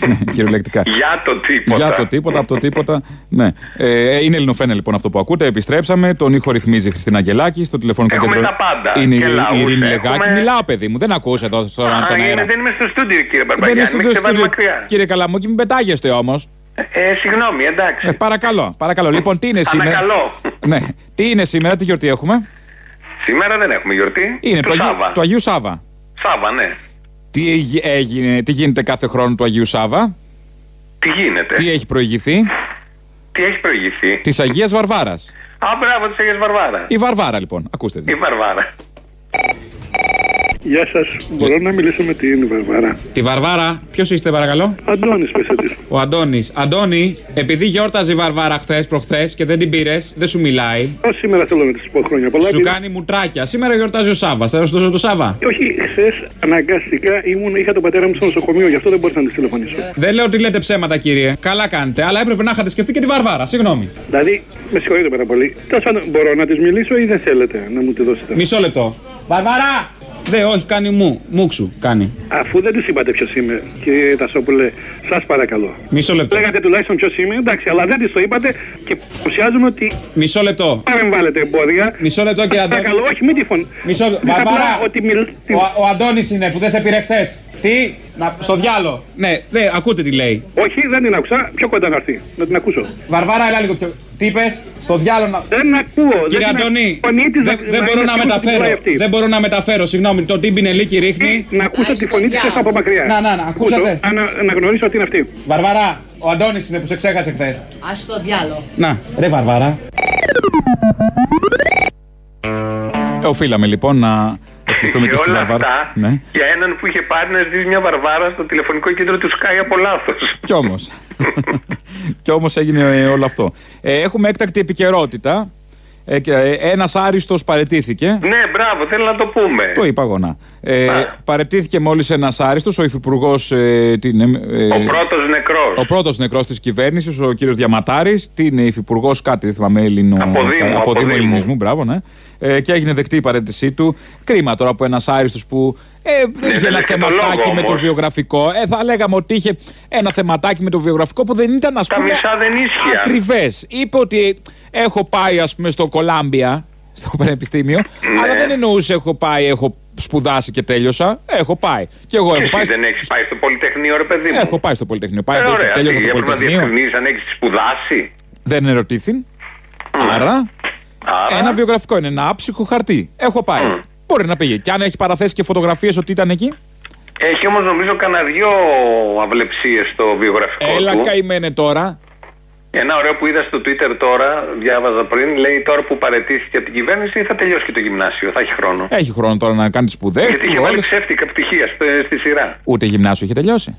Ναι. ναι, κυριολεκτικά. Για το τίποτα. Για το τίποτα, από το τίποτα. Ναι. Ε, είναι ελληνοφρένα λοιπόν αυτό που ακούτε. Επιστρέψαμε. Τον ήχο ρυθμίζει η Χριστίνα Αγγελάκη. Στο τηλεφωνικό Έχουμε κέντρο. τα πάντα. Είναι η Και λαούς η Ειρήνη έχουμε. Λεγάκη. Μιλάω, παιδί μου. Δεν ακούσε εδώ στον Α, τον είναι- αέρα. δεν είμαι στο στούντιο, κύριε Δεν Μπαρμπαγιάννη. είστε με στο έχετε βάλει στούντιο. μακριά. Κύριε Καλαμούκη, μην πετάγεστε όμως. Ε, συγγνώμη, εντάξει. Ε, παρακαλώ, παρακαλώ. Λοιπόν, τι είναι σήμερα; Ανακαλώ. Ναι. Τι είναι σήμερα, τι γιορτή έχουμε; Σήμερα δεν έχουμε γιορτή. Είναι του του, Αγίου, Σάβα. του Αγίου Σάβα. Σάβα, ναι. Τι, εγι- έγινε, τι γίνεται κάθε χρόνο του Αγίου Σάβα; Τι γίνεται; Τι έχει προηγηθεί; Τι έχει προηγηθεί; Της Αγίας Βαρβάρας. Α, μπράβο, της Αγίας Βαρβάρας. Η Βαρβάρα, λοιπόν. Ακούστε. την. Η Βαρβάρα. Γεια σας. Μπορώ να μιλήσω με την Βαρβάρα. Τη Βαρβάρα, ποιος είστε, παρακαλώ; Αντώνης, πέσε τη. Ο Αντώνης. Αντώνη, επειδή γιόρταζε η Βαρβάρα χθες προχθές και δεν την πήρες, δεν σου μιλάει. Ω σήμερα θέλω να της πω χρόνια πολλά. Σου επειδή- κάνει μουτράκια. Σήμερα γιορτάζει ο Σάβα. Θα σου δώσω το Σάβα. Όχι, χθες αναγκαστικά ήμουν, είχα τον πατέρα μου στο νοσοκομείο, γι' αυτό δεν μπορούσα να της τηλεφωνήσω. Δεν λέω ότι λέτε ψέματα, κύριε. Καλά κάνετε. Αλλά έπρεπε να είχατε σκεφτεί και τη Βαρβάρα. Συγγνώμη. Δηλαδή, με συγχωρείτε πάρα πολύ. Τέλος πάντων, μπορώ να της μιλήσω ή δεν θέλετε να μου τη δώσετε; Μισό λεπτό. Βαρβάρα! Δεν, όχι, κάνει μου. Μουξου, κάνει. Αφού δεν τη είπατε ποιος είμαι, κύριε Τασόπουλε, σας παρακαλώ. Μισό λεπτό. Λέγατε τουλάχιστον ποιος είμαι, εντάξει, αλλά δεν τη το είπατε και παρουσιάζουμε ότι. Μισό λεπτό. Παρεμβάλλετε εμπόδια. Μισό λεπτό, κύριε Αντώνη. Παρακαλώ, όχι, μην τη φωνή. Μισό λεπτό. Απλά Βαρβάρα! Ότι μιλ... Ο, ο Αντώνης είναι που δεν σε πήρε χθες. Τι, να, στο διάλο. Ναι, ναι, ακούτε τι λέει. Όχι, δεν την άκουσα. Πιο κοντά να έρθει. Να την ακούσω. Βαρβάρα, έλα λίγο πιο. Τι είπες, στο διάλο να. Δεν ακούω. Κύριε δεν την Αντώνη, ακ- φωνή της δεν, να- δεν να μπορώ είναι να σίγουρη ότι μεταφέρω. μιλάει αυτή. Δεν μπορώ να μεταφέρω, συγγνώμη. Το τι μπινελίκι ρίχνει. Να ακούσω τη φωνή της από μακριά. Να, να, να, ακούσατε. Ακούσω, Να, να γνωρίσω ότι είναι αυτή. Βαρβαρά, ο Αντώνης είναι που σε ξέχασε χθες. Α το διάλο. Να, ρε Βαρβάρα. Ε, οφείλαμε λοιπόν να ευχηθούμε και Και στη όλα Βαρβάρα. αυτά Ναι. για έναν που είχε πάρει να ζητήσει μια Βαρβάρα στο τηλεφωνικό κέντρο του Sky από λάθος. Κι όμως. Κι όμως έγινε ε, όλο αυτό. Ε, έχουμε έκτακτη επικαιρότητα. Ε, και, ε, ένας Άριστος παρετήθηκε. ναι, μπράβο, θέλω να το πούμε. Το είπα εγώ να. Ε, παρετήθηκε μόλις ένας Άριστος, ο υφυπουργός. Ε, την, ε, ε, Ο πρώτος νεκρός. ο πρώτος νεκρός της κυβέρνησης, ο κύριος Διαματάρη, την υφυπουργός κάτι, δεν θυμάμαι, Έλληνο. Από Δήμου, από Δήμου Δήμου. Ελληνισμού, μπράβο, ναι. Ε, και έγινε δεκτή η παρέτησή του. Κρίμα τώρα που ένας άριστος που ε, δεν είχε δεν ένα είχε το θεματάκι λόγο με το όμως. βιογραφικό. Ε, θα λέγαμε ότι είχε ένα θεματάκι με το βιογραφικό που δεν ήταν, ας Τα πούμε. μισά δεν ίσχυαν. Ακριβές. Είπε ότι έχω πάει, ας πούμε, στο Κολάμπια, στο Πανεπιστήμιο, Ναι. αλλά δεν εννοούσε έχω πάει, έχω σπουδάσει και τέλειωσα. Έχω πάει. Και εγώ Και έχω εσύ πάει. δεν έχεις πάει στο Πολυτεχνείο, ρε παιδί μου; Έχω πάει στο Πολυτεχνείο. Πάει, Ε, ωραία, τέλειωσα τι, το έπρεπε να Πολυτεχνείο. διευκρινίσει αν έχεις σπουδάσει; Δεν ερωτήθην. Άρα, ένα βιογραφικό είναι ένα άψυχο χαρτί. Έχω πάει. Μπορεί να πήγε. Και αν έχει παραθέσει και φωτογραφίες ότι ήταν εκεί; Έχει όμως νομίζω κανένα δυο αυλεψίες στο βιογραφικό Έλα του. καημένε τώρα. Ένα ωραίο που είδα στο Twitter τώρα, διάβαζα πριν, λέει τώρα που παρετήθηκε από την κυβέρνηση θα τελειώσει και το γυμνάσιο, θα έχει χρόνο. Έχει χρόνο τώρα να κάνει τις σπουδές Γιατί είχε του. βάλει όλες. ψεύτικα πτυχία στο- στη σειρά. Ούτε γυμνάσιο είχε τελειώσει;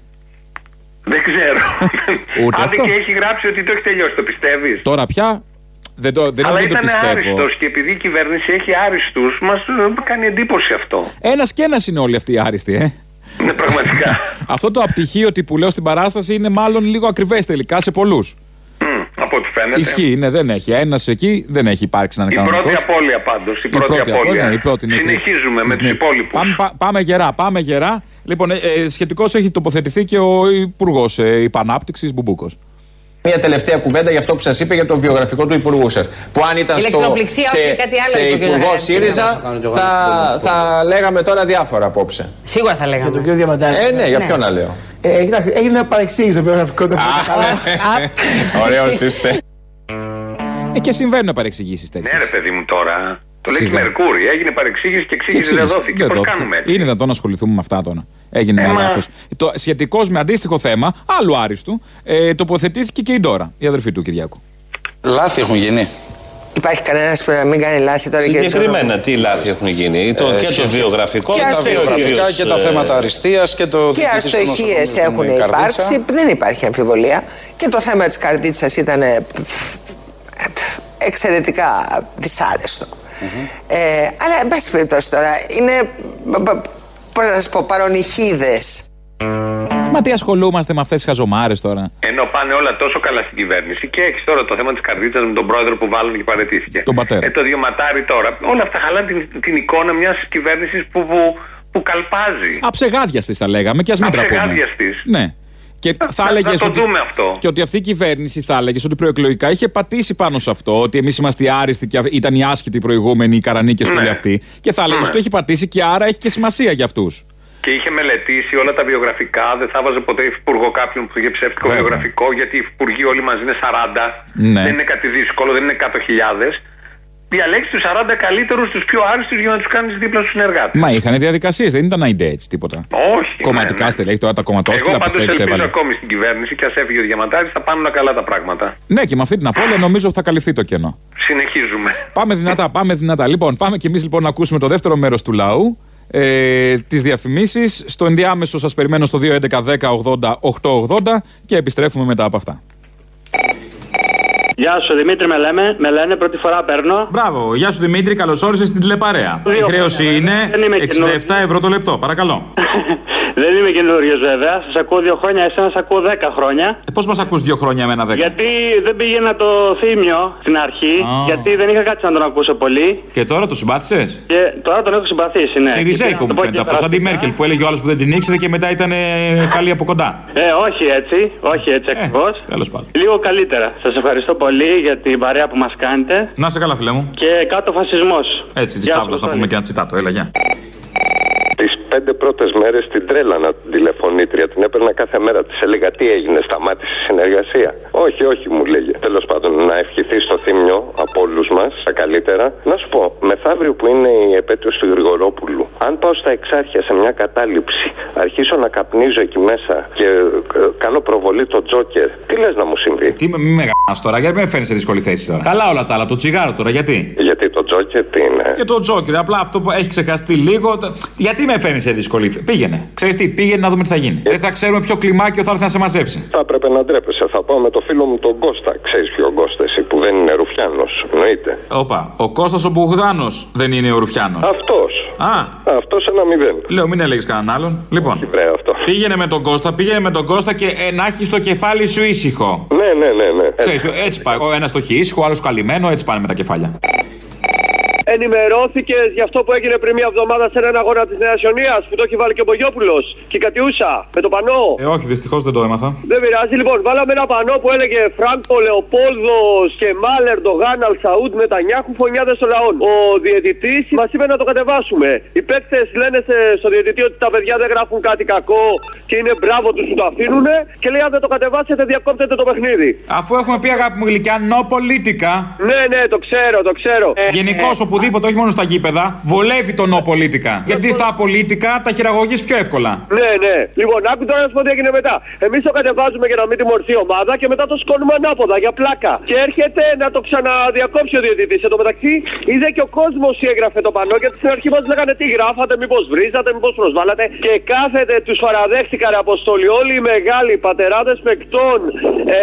Δεν ξέρω. Ούτε Άντε αυτό; και έχει γράψει ότι το έχει τελειώσει, το πιστεύεις; Τώρα πια; Δεν το, δεν, Αλλά δεν το ήταν πιστεύω. άριστος και επειδή η κυβέρνηση έχει άριστους, μας κάνει εντύπωση αυτό. Ένας και ένας είναι όλοι αυτοί οι άριστοι, ε. Ναι, πραγματικά. Αυτό το απτυχίο που λέω στην παράσταση είναι μάλλον λίγο ακριβές τελικά σε πολλούς. Από ό,τι φαίνεται. Ισχύει, ναι, δεν έχει. Ένας εκεί δεν έχει υπάρξει να είναι Η κανονικός. πρώτη απώλεια πάντως. Η, πρώτη, απώλεια. ναι, η πρώτη είναι εκεί. Συνεχίζουμε με Της τους νε- υπόλοιπους. Πάμε, πά- πάμε γερά, πάμε γερά. Λοιπόν, ε, ε, σχετικώς έχει τοποθετηθεί και ο Υπουργός ε, Υπανάπτυξης Μπουμπούκος. Μια τελευταία κουβέντα για αυτό που σας είπε για το βιογραφικό του υπουργού σας. Που αν ήταν στο, Ηλεκτροπληξία, σε, όχι, κάτι άλλο σε είπε ο κ. υπουργό Διαμαντάρης. ΣΥΡΙΖΑ, θα, θα λέγαμε τώρα διάφορα απόψε. Σίγουρα θα λέγαμε. Για τον κύριο Διαμαντάρη. Ε, ναι, για Ναι. ποιο να λέω. Ε, κοιτάξτε, έγινε μια παρεξήγηση στο βιογραφικό του. Ωραίος είστε. Ε, και συμβαίνουν παρεξηγήσεις Ναι, τέτοιες. ρε παιδί μου τώρα. Το λέει Σιγά. Μερκούρι. Έγινε παρεξήγηση και εξήγηση δεν δόθηκε. Πώς κάνουμε έτσι; Είναι δυνατόν να ασχοληθούμε με αυτά τώρα. Έγινε Ε, ένα μα- λάθος. Σχετικώς με αντίστοιχο θέμα, άλλου άριστου, ε, τοποθετήθηκε και η Ντόρα, η αδερφή του Κυριάκου. Λάθη έχουν γίνει. Υπάρχει κανένας που να μην κάνει λάθη τώρα κύριε Συγκεκριμένα τι λάθη έχουν γίνει; Το, Ε, και το και- βιογραφικό και και τα αστοχίες. βιογραφικά και τα θέματα αριστείας και το Και αστοχίες έχουν υπάρξει, δεν υπάρχει αμφιβολία. Και το θέμα της καρδίτσας ήταν ε, εξαιρετικά δυσάρεστο. Ε, αλλά, εν πάση περιπτώσει τώρα, είναι. Πώς να σας πω, παρονυχίδες. Μα τι ασχολούμαστε με αυτές τις χαζομάρες τώρα; Ενώ πάνε όλα τόσο καλά στην κυβέρνηση και έχεις τώρα το θέμα της καρδίτσα με τον πρόεδρο που βάλουν και παρετήθηκε. Τον πατέρα. Ε, το διωματάρι τώρα. Όλα αυτά χαλάνε την, την εικόνα μιας κυβέρνησης που, που, που καλπάζει. Αψεγάδια τη, τα λέγαμε, και ας μην τα πούμε. Αψεγάδιαστης. Ναι. Και θα να έλεγες το ότι, δούμε αυτό. και ότι αυτή η κυβέρνηση θα έλεγες ότι προεκλογικά είχε πατήσει πάνω σε αυτό. Ότι εμείς είμαστε οι άριστοι και ήταν οι άσχετοι οι προηγούμενοι, οι καρανίκες και Ναι. όλοι αυτοί. Και θα έλεγες Ναι. ότι το έχει πατήσει και άρα έχει και σημασία για αυτούς. και είχε μελετήσει όλα τα βιογραφικά, δεν θα βάζε ποτέ υφυπουργό κάποιον που είχε ψεύτικο Βέβαια. βιογραφικό, γιατί οι υφυπουργοί όλοι μαζί είναι 40. Ναι. Δεν είναι κάτι δύσκολο, δεν είναι 100.000. Διαλέξεις τους 40 καλύτερους, τους πιο άριστους για να τους κάνεις δίπλα στους συνεργάτες. Μα είχαν διαδικασίες, δεν ήταν ide έτσι τίποτα. Όχι. Κομματικά στελέχη, τώρα τα Εγώ κομματόσκυλα πάντως πιστεύει ελπίζω έβαλε. ακόμη στην κυβέρνηση και ας έφυγε ο Διαμαντάρης, θα πάνε όλα καλά τα πράγματα. Ναι, και με αυτή την απώλεια νομίζω θα καλυφθεί το κενό. Συνεχίζουμε. Πάμε δυνατά, πάμε δυνατά. Λοιπόν, πάμε και εμείς λοιπόν να ακούσουμε το δεύτερο μέρος του λαού. Ε, τις διαφημίσεις. Στο ενδιάμεσο σας περιμένω στο 211 10 80 880 και επιστρέφουμε μετά από αυτά. Γεια σου, Δημήτρη, με λέμε. Με λένε, πρώτη φορά παίρνω. Μπράβο, γεια σου Δημήτρη, καλώ όρισε στην τηλεπαρέα. Δύο Η χρέωση χρόνια, είναι δεν είμαι 67 ευρώ το λεπτό, παρακαλώ. Δεν είμαι καινούριο βέβαια. Σας ακούω δύο χρόνια, εσένα σας ακούω δέκα χρόνια. Ε, Πώς μας ακούς δύο χρόνια με ένα δέκα; Γιατί δεν πήγαινα το θύμιο στην αρχή, Α. γιατί δεν είχα κάτσει να τον ακούσω πολύ. Και τώρα το συμπάθησες; Και τώρα τον έχω συμπαθήσει, ναι. Σιριζέικο Και μου να το πω φαίνεται και αυτός. Σαν τη περαστικά. Μέρκελ που έλεγε ο άλλος που δεν την ήξερε και μετά ήταν ε, καλή από κοντά. Ε, όχι έτσι, όχι έτσι ακριβώς. Τέλος πάντων. Λίγο καλύτερα. Σας ευχαριστώ πολύ για την παρέα που μας κάνετε. Να σε καλά, φίλε μου. Και κάτω φασισμός. Έτσι, τη Γεια σου, τάβλας να Αποστόλη. πούμε και ένα τσιτάτο. Έλα, γεια. Τι πέντε πρώτες μέρες την τρέλανα την τηλεφωνήτρια. Την έπαιρνα κάθε μέρα. Της έλεγα τι έγινε, σταμάτησε η συνεργασία. Όχι, όχι, μου λέγε. Τέλος πάντων, να ευχηθεί στο θύμιο από όλους μας τα καλύτερα. Να σου πω, μεθαύριο που είναι η επέτειος του Γρηγορόπουλου, αν πάω στα εξάρχεια σε μια κατάληψη, αρχίσω να καπνίζω εκεί μέσα και ε, κάνω προβολή το τζόκερ, τι λες να μου συμβεί; Τι με- μη με γα τώρα, γιατί με φέρνεις σε δύσκολη θέση τώρα; Καλά όλα τα άλλα, το τσιγάρο τώρα, γιατί; Γιατί το τζόκερ τι είναι; Και το τζόκερ, απλά αυτό που έχει ξεχαστεί λίγο. τα- Γιατί με φέρνεις σε δύσκολη θέση. Πήγαινε. Ξέρεις τι, πήγαινε να δούμε τι θα γίνει. Δεν θα ξέρουμε ποιο κλιμάκιο θα έρθει να σε μαζέψει. Θα έπρεπε να ντρέπεσαι. Θα πάω με το φίλο μου τον Κώστα. Ξέρεις ποιο Κώστα εσύ που δεν είναι Ρουφιάνος. Εννοείται. Όπα, ο Κώστας ο Μπουγδάνο δεν είναι ο Ρουφιάνος. Αυτός. Α, Αυτός ένα μηδέν. λέω, μην έλεγες κανέναν άλλον. Λοιπόν, Βρε αυτό. πήγαινε με τον Κώστα, πήγαινε με τον Κώστα και ε, να έχεις το κεφάλι σου ήσυχο. Ναι, ναι, ναι, ναι. Ξέρεις, έτσι πάει. Ο ένας το έχει ήσυχο, ο άλλος καλυμμένο, έτσι πάνε με τα κεφάλια. Ενημερώθηκες για αυτό που έγινε πριν μια εβδομάδα σε έναν αγώνα της Νέας Ιωνίας που το έχει βάλει και ο Μπογιόπουλος και η Κατιούσα με το πανό. Ε, όχι, δυστυχώς δεν το έμαθα. Δεν πειράζει, λοιπόν, βάλαμε ένα πανό που έλεγε Φράγκο, Λεοπόλδος και Μάλερ, Ντογάν, Αλσαούντ, Νετανιάχου, φωνιάδες των λαών. Ο διαιτητής μας είπε να το κατεβάσουμε. Οι παίκτες λένε σε- στο διαιτητή ότι τα παιδιά δεν γράφουν κάτι κακό και είναι μπράβο τους που το αφήνουν και λέει αν δεν το κατεβάσετε διακόπτετε το παιχνίδι. Αφού έχουμε πει αγάπη μου γλυκιά, no politica. Ναι, ναι, το ξέρω, το ξέρω. Γενικώς οπουδήποτε, όχι μόνο στα γήπεδα, βολεύει το no politica. Γιατί στα απολίτικα τα χειραγωγείς πιο εύκολα. Ναι, ναι. Λοιπόν, άκου τώρα να σου πω τι έγινε μετά. Εμείς το κατεβάζουμε για να μην τιμωρηθεί η ομάδα και μετά το σκόνουμε ανάποδα για πλάκα. Και έρχεται να το ξαναδιακόψει ο διαιτητής. Εν τω μεταξύ, είδε και ο κόσμος έγραφε το πανό γιατί στην αρχή μας λέγανε τι γράφατε, μήπως βρίζατε, μήπως προσβάλλατε. Και κάθεται, τους παραδέχτηκαν αποστολή. Όλοι οι μεγάλοι πατεράδες παικτών ε,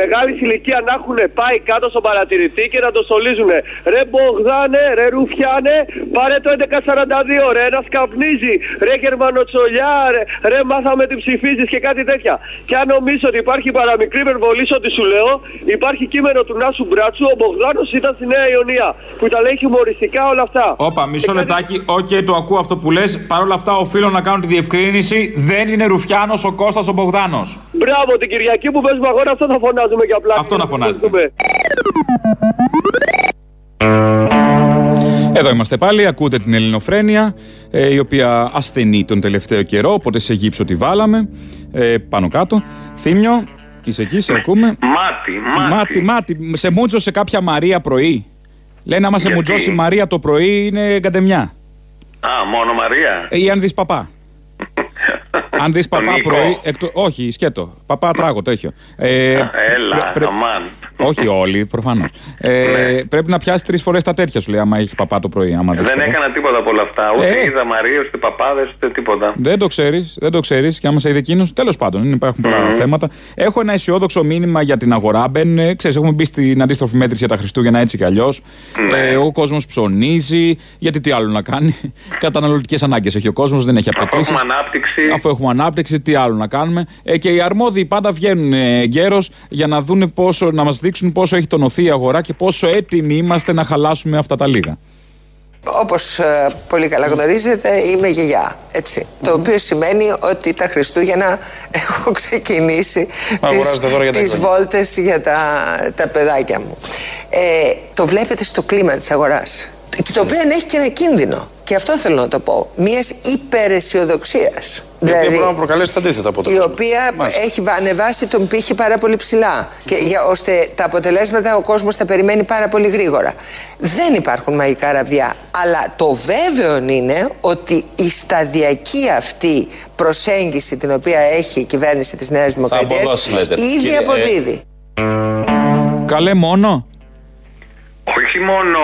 μεγάλη ηλικία να έχουν πάει κάτω στον παρατηρητή και να το στολίζουν. Ρε Μπογδάνε, ρε Ρουφιάνε, πάρε το 1142, ρε ένας καπνίζει, ρε Γερμανοτσολιά, ρε, ρε μάθαμε τι ψηφίζεις και κάτι τέτοια. Και αν νομίζω ότι υπάρχει παραμικρή υπερβολή σε ό,τι σου λέω, υπάρχει κείμενο του Νάσου Μπράτσου, ο Μπογδάνος ήταν στη Νέα Ιωνία, που τα λέει χιουμοριστικά όλα αυτά. Όπα, μισό λεπτάκι, οκ, το ακούω αυτό που λες. Παρ' όλα αυτά, οφείλω να κάνω τη διευκρίνηση. Δεν είναι Ρουφιάνος ο Κώστας ο Μπογδάνος. Μπράβο, την Κυριακή που παίζουμε αγώνα, αυτό θα φωνάζουμε για πλάκα. Αυτό να φωνάζετε. Ευχαριστούμε. Εδώ είμαστε πάλι, ακούτε την Ελληνοφρένεια, ε, η οποία ασθενεί τον τελευταίο καιρό, οπότε σε γύψο τη βάλαμε, ε, πάνω κάτω. Θύμιο, είσαι εκεί, σε ακούμε. Μάτι, μάτι. Μάτι, μάτι. Σε μούτζωσε κάποια Μαρία πρωί. Λένε άμα σε Γιατί; μουτζώσει Μαρία το πρωί είναι καντεμιά. Α, μόνο Μαρία. Ε, Ή αν δεις παπά. Αν δεις παπά Νίκο. πρωί. Εκτο... Όχι, σκέτο. Παπά τράγο, τέτοιο. Ε, Έλα, πρέ- πρέ- αμάν. όχι όλοι, προφανώς. Ε, Πρέπει να πιάσεις τρεις φορές τα τέτοια σου λέει, άμα έχει παπά το πρωί. Άμα δεις Δεν παπά. έκανα τίποτα από όλα αυτά. Ούτε Ε. είδα Μαρίε, ούτε παπάδες, ούτε τίποτα. Δεν το ξέρεις, δεν το ξέρεις και άμα σε είδε εκείνος. Τέλος πάντων, δεν υπάρχουν πολλά θέματα. Έχω ένα αισιόδοξο μήνυμα για την αγορά. Μπαίνουν, ε, ξέρεις, έχουμε μπει στην αντίστροφη μέτρηση για τα Χριστούγεννα έτσι κι αλλιώς. Ε, ο κόσμος ψωνίζει. Γιατί τι άλλο να κάνει. Καταναλωτικές ανάγκες έχει ο κόσμος, δεν έχει Αφού απαιτήσεις. έχουμε ανάπτυξη. Αφού έχουμε ανάπτυξη, τι άλλο να κάνουμε. Ε, και οι αρμόδιοι πάντα βγαίνουν ε, γέρος για να, δούνε πόσο, να μας δείξουν πόσο έχει τονωθεί η αγορά και πόσο έτοιμοι είμαστε να χαλάσουμε αυτά τα λίγα. Όπως ε, πολύ καλά γνωρίζετε είμαι γιαγιά, έτσι. Το οποίο σημαίνει ότι τα Χριστούγεννα έχω ξεκινήσει Αγοράζετε δώρα για τα τις εγγόνια. βόλτες για τα, τα παιδάκια μου. Ε, το βλέπετε στο κλίμα της αγοράς. το οποίο έχει και ένα κίνδυνο. Και αυτό θέλω να το πω. Μιας υπεραισιοδοξίας. Η οποία μπορεί να προκαλέσει τα αντίθετα η αποτελέσματα. οποία έχει ανεβάσει τον πύχη πάρα πολύ ψηλά. Και για, ώστε τα αποτελέσματα ο κόσμος θα περιμένει πάρα πολύ γρήγορα. Δεν υπάρχουν μαγικά ραβδιά. Αλλά το βέβαιο είναι ότι η σταδιακή αυτή προσέγγιση την οποία έχει η κυβέρνηση της Νέας Δημοκρατίας αποδώσει, λέτε. ήδη Κύριε, ε, αποδίδει. Καλέ μόνο. Όχι μόνο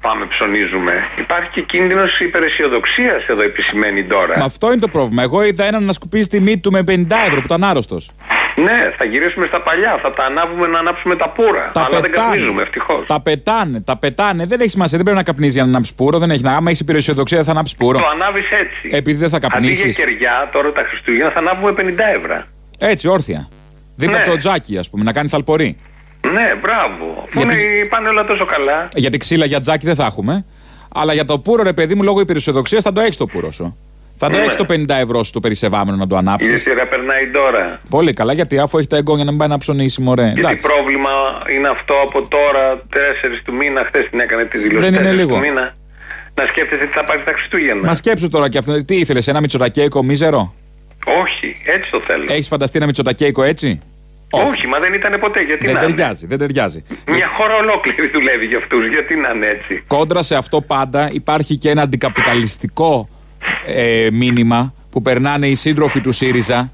πάμε ψωνίζουμε. Υπάρχει και κίνδυνος υπεραισιοδοξίας εδώ επισημαίνει τώρα. Μα αυτό είναι το πρόβλημα. Εγώ είδα έναν να σκουπίσει τη μύτη του με 50 ευρώ που ήταν άρρωστος. Ναι, θα γυρίσουμε στα παλιά. Θα τα ανάβουμε να ανάψουμε τα πουρα. Τα Αλλά δεν πετάνε. καπνίζουμε, ευτυχώς. Τα πετάνε, τα πετάνε. Δεν έχει σημασία. Δεν πρέπει να καπνίζει για να ανάψει πουρο. Δεν έχει να. Άμα είσαι υπηρεσιοδοξία, δεν θα ανάψεις πουρο. Το ανάβεις έτσι. Επειδή δεν θα Αντί για καπνίσεις. κεριά, τώρα τα Χριστούγεννα θα ανάβουμε 50 ευρώ. Έτσι, όρθια. Δίπλα Ναι. από το τζάκι, ας πούμε, να κάνει θαλπορή. Ναι, μπράβο. Γιατί- Γιατί... πάνε όλα τόσο καλά. Γιατί ξύλα για τζάκι δεν θα έχουμε. Αλλά για το πουρο, ρε παιδί μου, λόγω υπηρεσιοδοξίας θα το έχεις το πουρο σου. Θα το Ναι. έχεις το 50 ευρώ σου το περισεβάμενο να το ανάψεις. Η σειρά περνάει τώρα. Πολύ καλά, γιατί αφού έχει τα εγγόνια να μην πάει να ψωνίσει, μωρέ. Γιατί Εντάξει. πρόβλημα είναι αυτό από τώρα, 4 του μήνα, χθες την έκανε τη δήλωση. Δεν είναι 4 λίγο. Του μήνα, να σκέφτεσαι τι θα πάρεις τα Χριστούγεννα. Μα σκέψου τώρα και αυτό. Τι ήθελες, ένα μυτσοτακέικο μίζερο; Όχι, έτσι το θέλω. Έχεις φανταστεί ένα μυτσοτακέικο έτσι; Όχι. μα δεν ήταν ποτέ. Γιατί Δεν να είναι; ταιριάζει, δεν ταιριάζει. Μια χώρα ολόκληρη δουλεύει για αυτούς. Γιατί να είναι έτσι; Κόντρα σε αυτό πάντα υπάρχει και ένα αντικαπιταλιστικό ε, μήνυμα που περνάνε οι σύντροφοι του ΣΥΡΙΖΑ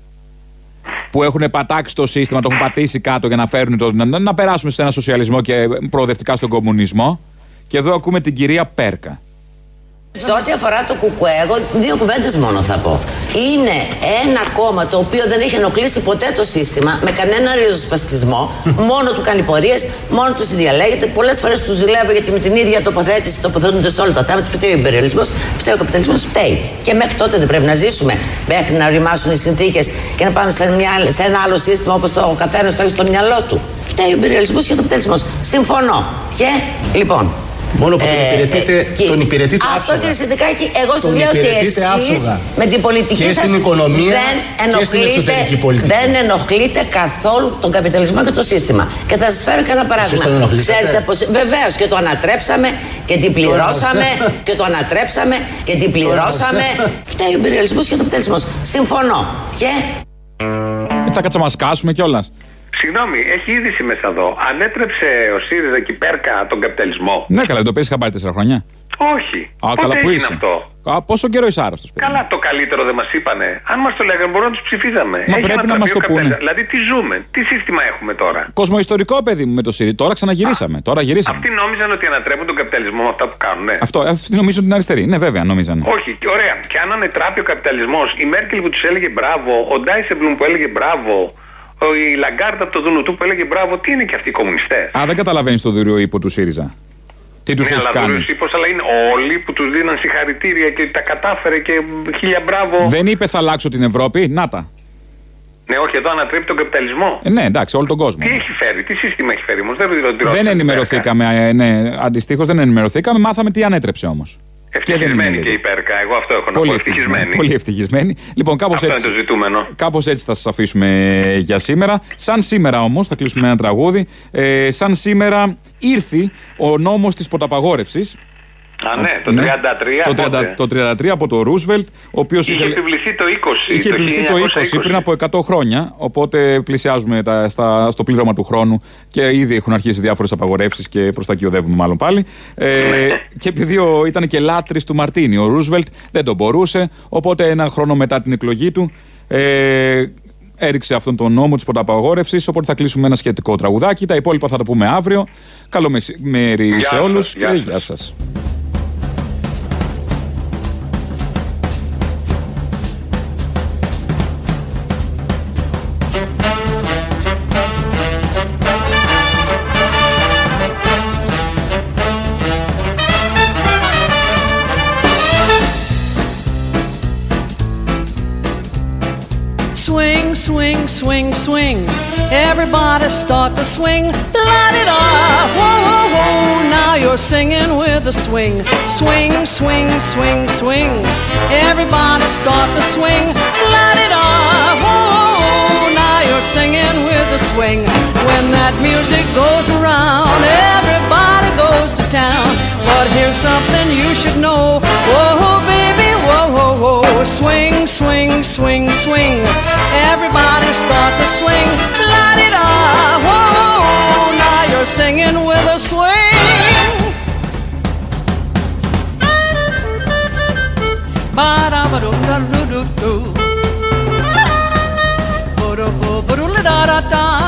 που έχουν πατάξει το σύστημα, το έχουν πατήσει κάτω για να φέρουν το, να, να περάσουμε σε ένα σοσιαλισμό και προοδευτικά στον κομμουνισμό. Και εδώ ακούμε την κυρία Πέρκα. Σε ό,τι αφορά το κουκουέ, εγώ δύο κουβέντες μόνο θα πω. Είναι ένα κόμμα το οποίο δεν έχει ενοχλήσει ποτέ το σύστημα με κανένα ριζοσπαστισμό. μόνο του κάνει πορείες, μόνο του συνδιαλέγεται. Πολλές φορές του ζηλεύω γιατί με την ίδια τοποθέτηση τοποθετούνται σε όλα τα θέματα. Φταίει ο υπεριαλισμό, φταίει ο καπιταλισμός, φταίει. Και μέχρι τότε δεν πρέπει να ζήσουμε. Μέχρι να ρημάσουν οι συνθήκες και να πάμε σε, μια, σε ένα άλλο σύστημα όπως το ο καθένας το έχει στο μυαλό του. Φταίει ο υπεριαλισμό και ο καπιταλισμός. Συμφωνώ. Και λοιπόν. Μόνο που τον υπηρετείτε- και- τον υπηρετείτε Αυτό άψογα. κύριε Σιδικάκη, εγώ σας Τον λέω ότι υπηρετείτε εσείς άψογα. με την πολιτική Και σας στην οικονομία δεν και στην ενοχλείτε, εξωτερική πολιτική. δεν ενοχλείτε καθόλου τον καπιταλισμό και το σύστημα. Και θα σας φέρω και ένα παράδειγμα. τον ενοχλήσατε; Ξέρετε πως βεβαίως και το ανατρέψαμε και την πληρώσαμε και το ανατρέψαμε και την πληρώσαμε. Φταίει ο υπεριαλισμό και ο καπιταλισμός. Συμφωνώ. Και Έτσι θα κάτσα να μα κάσουμε κιόλας. Συγγνώμη, έχει είδηση μέσα εδώ. Ανέτρεψε ο ΣΥΡΙΖΑ και η Πέρκα τον καπιταλισμό; Ναι, καλά, δεν το παίζει χαμπάρι τέσσερα χρόνια. Όχι. Α, Πότε καλά, που έγινε είσαι; αυτό; Α, πόσο καιρό είσαι άρρωστος. Καλά, το καλύτερο δεν μας είπανε. Αν μας το λέγανε, μπορούμε να τους ψηφίζαμε. Μα Έχει πρέπει να ανατραπεί μας ο το πούνε. καπιταλισμός. Δηλαδή, τι ζούμε, τι σύστημα έχουμε τώρα; Κοσμοϊστορικό παιδί μου με το ΣΥΡΙΖΑ. Τώρα ξαναγυρίσαμε. Τώρα γυρίσαμε. Αυτοί νόμιζαν ότι ανατρέπουν τον καπιταλισμό με αυτά που κάνουν. Ναι. Αυτό, αυτοί νομίζουν την αριστερή. Ναι, βέβαια, νομίζανε. Όχι, και ωραία. Και αν ανετράπει ο καπιταλισμός, η Μέρκελ που τους έλεγε μπράβο, ο Ντάισεμπλουμ που έλεγε μπράβο, ο- η Λαγκάρτα από το Δουνουτού που έλεγε μπράβο, τι είναι και αυτοί οι κομμουνιστές; Α, δεν καταλαβαίνεις το δούριο ύπο τους ΣΥΡΙΖΑ. Τι τους ναι, έχεις αλλά κάνει; δούλους είπος, αλλά είναι όλοι που τους δίναν συγχαρητήρια και τα κατάφερε και χίλια μπράβο. Δεν είπε θα αλλάξω την Ευρώπη; Να τα. Ναι, όχι, εδώ ανατρέπει τον καπιταλισμό. Ε, ναι, εντάξει, όλο τον κόσμο. Τι έχει φέρει, τι σύστημα έχει φέρει όμως, δεν ρωτήρα. Δεν ενημερωθήκαμε, ε, ναι, αντιστοίχως δεν ενημερωθήκαμε, μάθαμε τι ανέτρεψε όμως. Ευτυχισμένη και η Πέρκα, εγώ αυτό έχω να Πολύ πω. ευτυχισμένη. Ευτυχισμένη. Πολύ ευτυχισμένη. Λοιπόν, κάπως Αυτό έτσι. είναι το ζητούμενο. Κάπως έτσι θα σας αφήσουμε για σήμερα. Σαν σήμερα όμως, θα κλείσουμε ένα τραγούδι. Ε, σαν σήμερα ήρθε ο νόμος της ποταπαγόρευση. Α, ναι, το 33. Το, πότε; 30, το 33 από το Ρούσβελτ, ο οποίος Είχε επιβληθεί το 20. Είχε επιβληθεί το 20 πριν από 100 χρόνια, οπότε πλησιάζουμε τα, στα, στο πλήρωμα του χρόνου και ήδη έχουν αρχίσει διάφορες απαγορεύσεις και προ τα εκεί οδεύουμε μάλλον πάλι. Ε, και επειδή ο, ήταν και λάτρης του Μαρτίνι, ο Ρούσβελτ δεν τον μπορούσε, οπότε ένα χρόνο μετά την εκλογή του ε, έριξε αυτόν τον νόμο της πρωταπαγόρευσης. Οπότε θα κλείσουμε ένα σχετικό τραγουδάκι. Τα υπόλοιπα θα τα πούμε αύριο. Καλό μεσημέρι Γεια σε σας, όλους γεια και σας. γεια σας. swing, swing, swing. Everybody start to swing. Light it up. Whoa, whoa, whoa. Now you're singing with a swing. Swing, swing, swing, swing. Everybody start to swing. Light it up. Whoa, whoa, whoa. Now you're singing with a swing. When that music goes around, everybody goes to town. But here's something you should know. Whoa, baby oh, oh, Swing, swing, swing, swing. Everybody start to swing. La-di-da, oh, Now you're singing with a swing. ba da ba dum da do do do ba da ba da da da